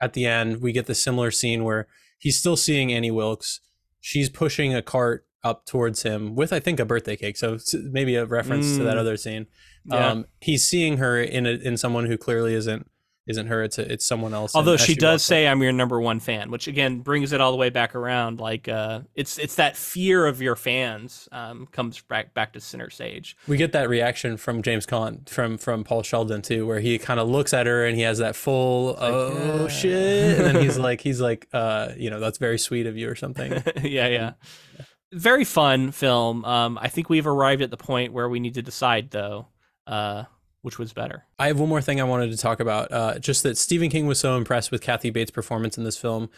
at the end we get the similar scene where he's still seeing Annie Wilkes. She's pushing a cart up towards him with I think a birthday cake. So maybe a reference mm. to that mm. other scene. Yeah. Um, he's seeing her in a, in someone who clearly isn't isn't her it's a, it's someone else. Although she, does say i'm your number one fan which again brings it all the way back around like uh it's it's that fear of your fans um comes back back to center stage. We get that reaction from james Caan from from paul sheldon too where he kind of looks at her and he has that full oh yeah. shit and then he's like he's like uh you know that's very sweet of you or something. Yeah yeah. Very fun film. Um i think we've arrived at the point where we need to decide though uh which was better. I have one more thing I wanted to talk about. Uh, just that Stephen King was so impressed with Kathy Bates' performance in this film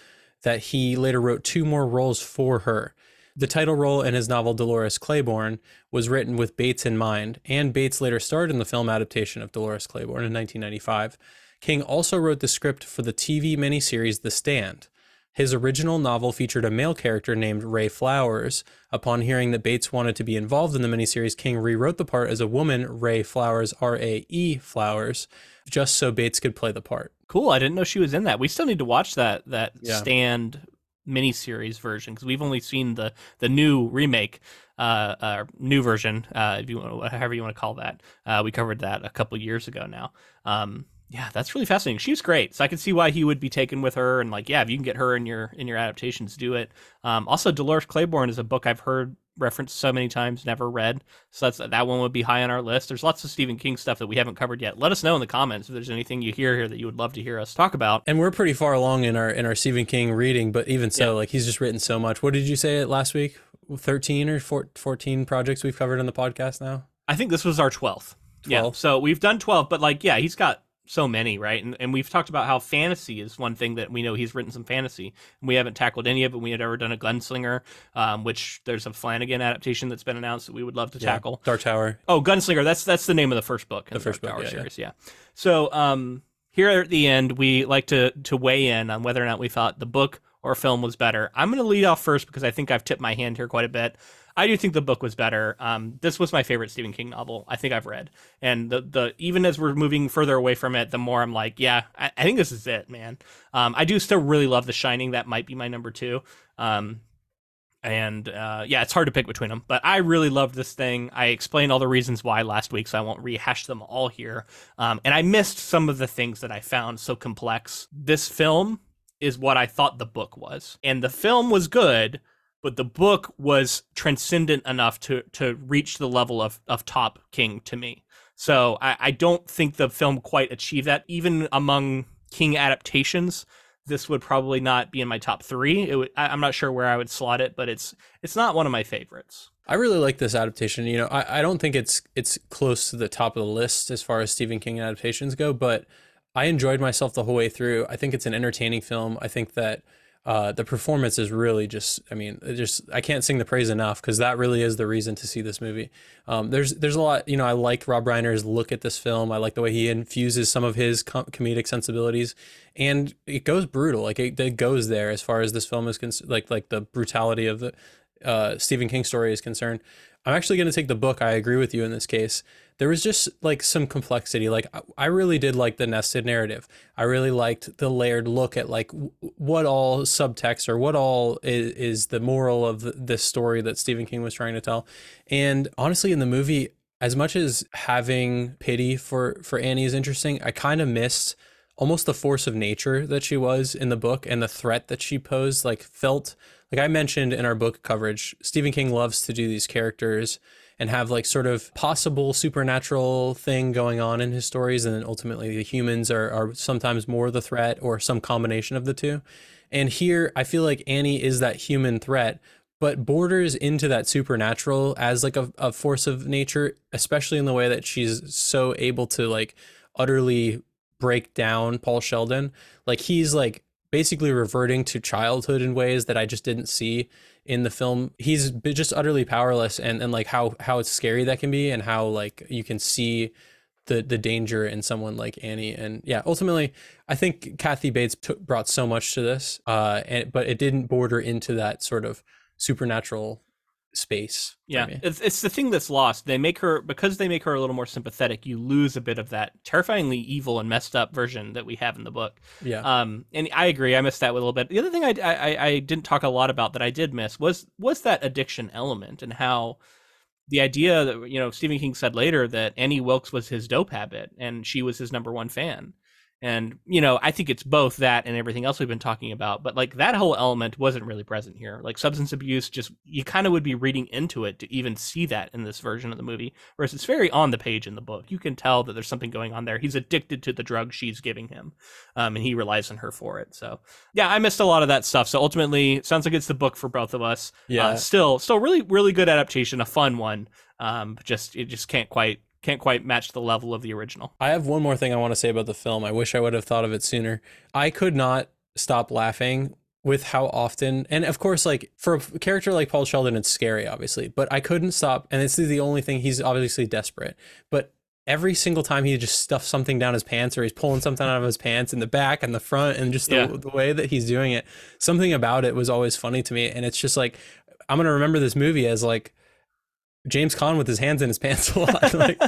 that he later wrote two more roles for her. The title role in his novel Dolores Claiborne was written with Bates in mind, and Bates later starred in the film adaptation of Dolores Claiborne in 1995. King also wrote the script for the TV miniseries The Stand. His original novel featured a male character named Ray Flowers. Upon hearing that Bates wanted to be involved in the miniseries, King rewrote the part as a woman, Rae Flowers, R A E Flowers, just so Bates could play the part. Cool. I didn't know she was in that. We still need to watch that that yeah. stand miniseries version because we've only seen the the new remake uh, uh new version uh if you want however you want to call that uh we covered that a couple years ago now um yeah, that's really fascinating. She was great, so I can see why he would be taken with her. And like, yeah, if you can get her in your in your adaptations, do it. Um, also, Dolores Claiborne is a book I've heard referenced so many times, never read. So that's that one would be high on our list. There's lots of Stephen King stuff that we haven't covered yet. Let us know in the comments if there's anything you hear here that you would love to hear us talk about. And we're pretty far along in our in our Stephen King reading, but even so, yeah. like he's just written so much. What did you say last week? 13 or 14 projects we've covered on the podcast now? I think this was our 12th. 12. Yeah. So we've done 12, but like, yeah, he's got so many, right? And and we've talked about how fantasy is one thing that we know he's written some fantasy. And we haven't tackled any of it. We had ever done a Gunslinger, um, which there's a Flanagan adaptation that's been announced that we would love to yeah. tackle. Dark Tower. Oh, Gunslinger. That's that's the name of the first book. The, the first Dark book, Tower yeah, series. Yeah. yeah. So um, here at the end, we like to to weigh in on whether or not we thought the book or film was better. I'm going to lead off first because I think I've tipped my hand here quite a bit. I do think the book was better. Um, this was my favorite Stephen King novel. I think I've read, and the the even as we're moving further away from it, the more I'm like, yeah, I, I think this is it, man. Um, I do still really love The Shining. That might be my number two. Um, and uh, yeah, it's hard to pick between them. But I really loved this thing. I explained all the reasons why last week, so I won't rehash them all here. Um, and I missed some of the things that I found so complex. This film is what I thought the book was, and the film was good but the book was transcendent enough to to reach the level of of top king to me. So I, I don't think the film quite achieved that. Even among King adaptations, this would probably not be in my top three. Would, I, am not sure where I would slot it, but it's it's not one of my favorites. I really like this adaptation. You know, I, I don't think it's it's close to the top of the list as far as Stephen King adaptations go, but I enjoyed myself the whole way through. I think it's an entertaining film. I think that uh, the performance is really just i mean just i can't sing the praise enough because that really is the reason to see this movie um, there's there's a lot you know i like rob reiner's look at this film i like the way he infuses some of his com- comedic sensibilities and it goes brutal like it, it, goes there as far as this film is cons- like like the brutality of the uh, Stephen King story is concerned. I'm actually going to take the book. I agree with you in this case. There was just like some complexity. Like I really did like the nested narrative. I really liked the layered look at like what all subtext or what all is, is the moral of this story that Stephen King was trying to tell. And honestly, in the movie, as much as having pity for for Annie is interesting, I kind of missed almost the force of nature that she was in the book and the threat that she posed. Like felt like I mentioned in our book coverage, Stephen King loves to do these characters and have like sort of possible supernatural thing going on in his stories, and then ultimately the humans are are sometimes more the threat or some combination of the two. And here, I feel like Annie is that human threat, but borders into that supernatural as like a, a force of nature, especially in the way that she's so able to like utterly break down Paul Sheldon. Like he's like basically reverting to childhood in ways that I just didn't see in the film. He's just utterly powerless and, and like how, how it's scary that can be and how like you can see the, the danger in someone like Annie. And yeah, ultimately I think Kathy Bates took, brought so much to this, uh, and, but it didn't border into that sort of supernatural space. Yeah, it's it's the thing that's lost. They make her because they make her a little more sympathetic. You lose a bit of that terrifyingly evil and messed up version that we have in the book. Yeah. Um, and I agree. I missed that a little bit. The other thing I, I I didn't talk a lot about that I did miss was was that addiction element and how the idea that you know Stephen King said later that Annie Wilkes was his dope habit and she was his number one fan. And, you know, I think it's both that and everything else we've been talking about. But like that whole element wasn't really present here. Like substance abuse, just you kind of would be reading into it to even see that in this version of the movie. Whereas it's very on the page in the book. You can tell that there's something going on there. He's addicted to the drug she's giving him. Um, and he relies on her for it. So yeah, I missed a lot of that stuff. So ultimately, sounds like it's the book for both of us. Yeah. Uh, still, still really, really good adaptation, a fun one. Um, just it just can't quite can't quite match the level of the original. I have one more thing I want to say about the film. I wish I would have thought of it sooner. I could not stop laughing with how often and of course like for a character like Paul Sheldon it's scary obviously, but I couldn't stop and this is the only thing he's obviously desperate. But every single time he just stuffs something down his pants or he's pulling something out of his pants in the back and the front and just the, yeah. the way that he's doing it, something about it was always funny to me and it's just like I'm going to remember this movie as like James Caan with his hands in his pants a lot. like,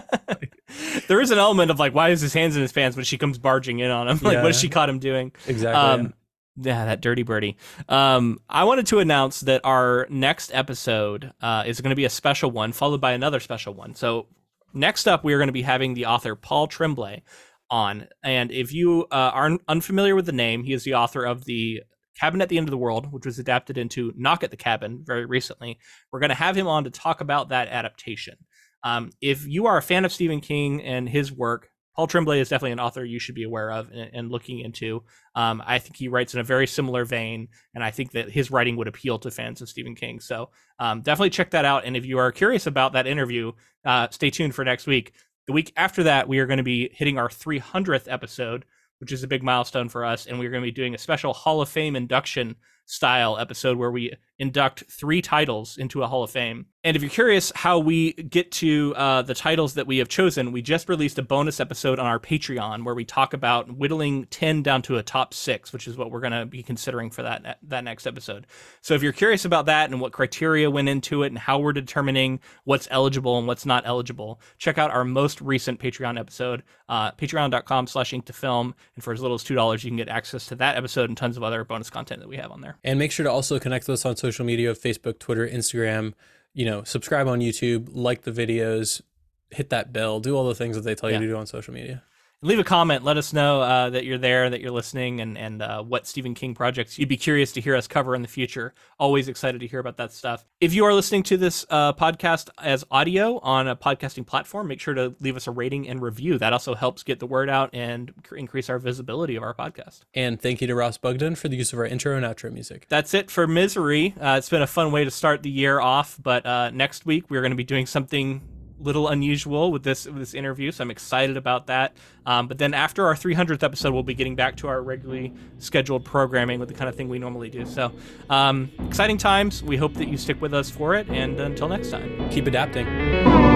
there is an element of like, why is his hands in his pants when she comes barging in on him? Like, yeah. what has she caught him doing? Exactly. Um, yeah, that dirty birdie. Um, I wanted to announce that our next episode uh, is going to be a special one, followed by another special one. So next up, we are going to be having the author Paul Tremblay on. And if you uh, are unfamiliar with the name, he is the author of the Cabin at the End of the World, which was adapted into Knock at the Cabin very recently. We're going to have him on to talk about that adaptation. Um, if you are a fan of Stephen King and his work, Paul Tremblay is definitely an author you should be aware of and, and looking into. Um, I think he writes in a very similar vein, and I think that his writing would appeal to fans of Stephen King. So um, definitely check that out. And if you are curious about that interview, uh, stay tuned for next week. The week after that, we are going to be hitting our 300th episode, which is a big milestone for us. And we're going to be doing a special Hall of Fame induction style episode where we induct three titles into a Hall of Fame. And if you're curious how we get to uh, the titles that we have chosen, we just released a bonus episode on our Patreon where we talk about whittling 10 down to a top six, which is what we're going to be considering for that, that next episode. So if you're curious about that and what criteria went into it and how we're determining what's eligible and what's not eligible, check out our most recent Patreon episode, uh, patreon.com slash ink to film. And for as little as $2, you can get access to that episode and tons of other bonus content that we have on there. And make sure to also connect with us on social media Facebook, Twitter, Instagram. You know, subscribe on YouTube, like the videos, hit that bell, do all the things that they tell yeah. you to do on social media leave a comment. Let us know uh, that you're there, that you're listening, and and uh, what Stephen King projects you'd be curious to hear us cover in the future. Always excited to hear about that stuff. If you are listening to this uh, podcast as audio on a podcasting platform, make sure to leave us a rating and review. That also helps get the word out and increase our visibility of our podcast. And thank you to Ross Bugden for the use of our intro and outro music. That's it for Misery. Uh, it's been a fun way to start the year off, but uh, next week we're going to be doing something little unusual with this with this interview, so I'm excited about that. Um, but then after our 300th episode, we'll be getting back to our regularly scheduled programming with the kind of thing we normally do. So um, exciting times. We hope that you stick with us for it, and until next time, keep adapting.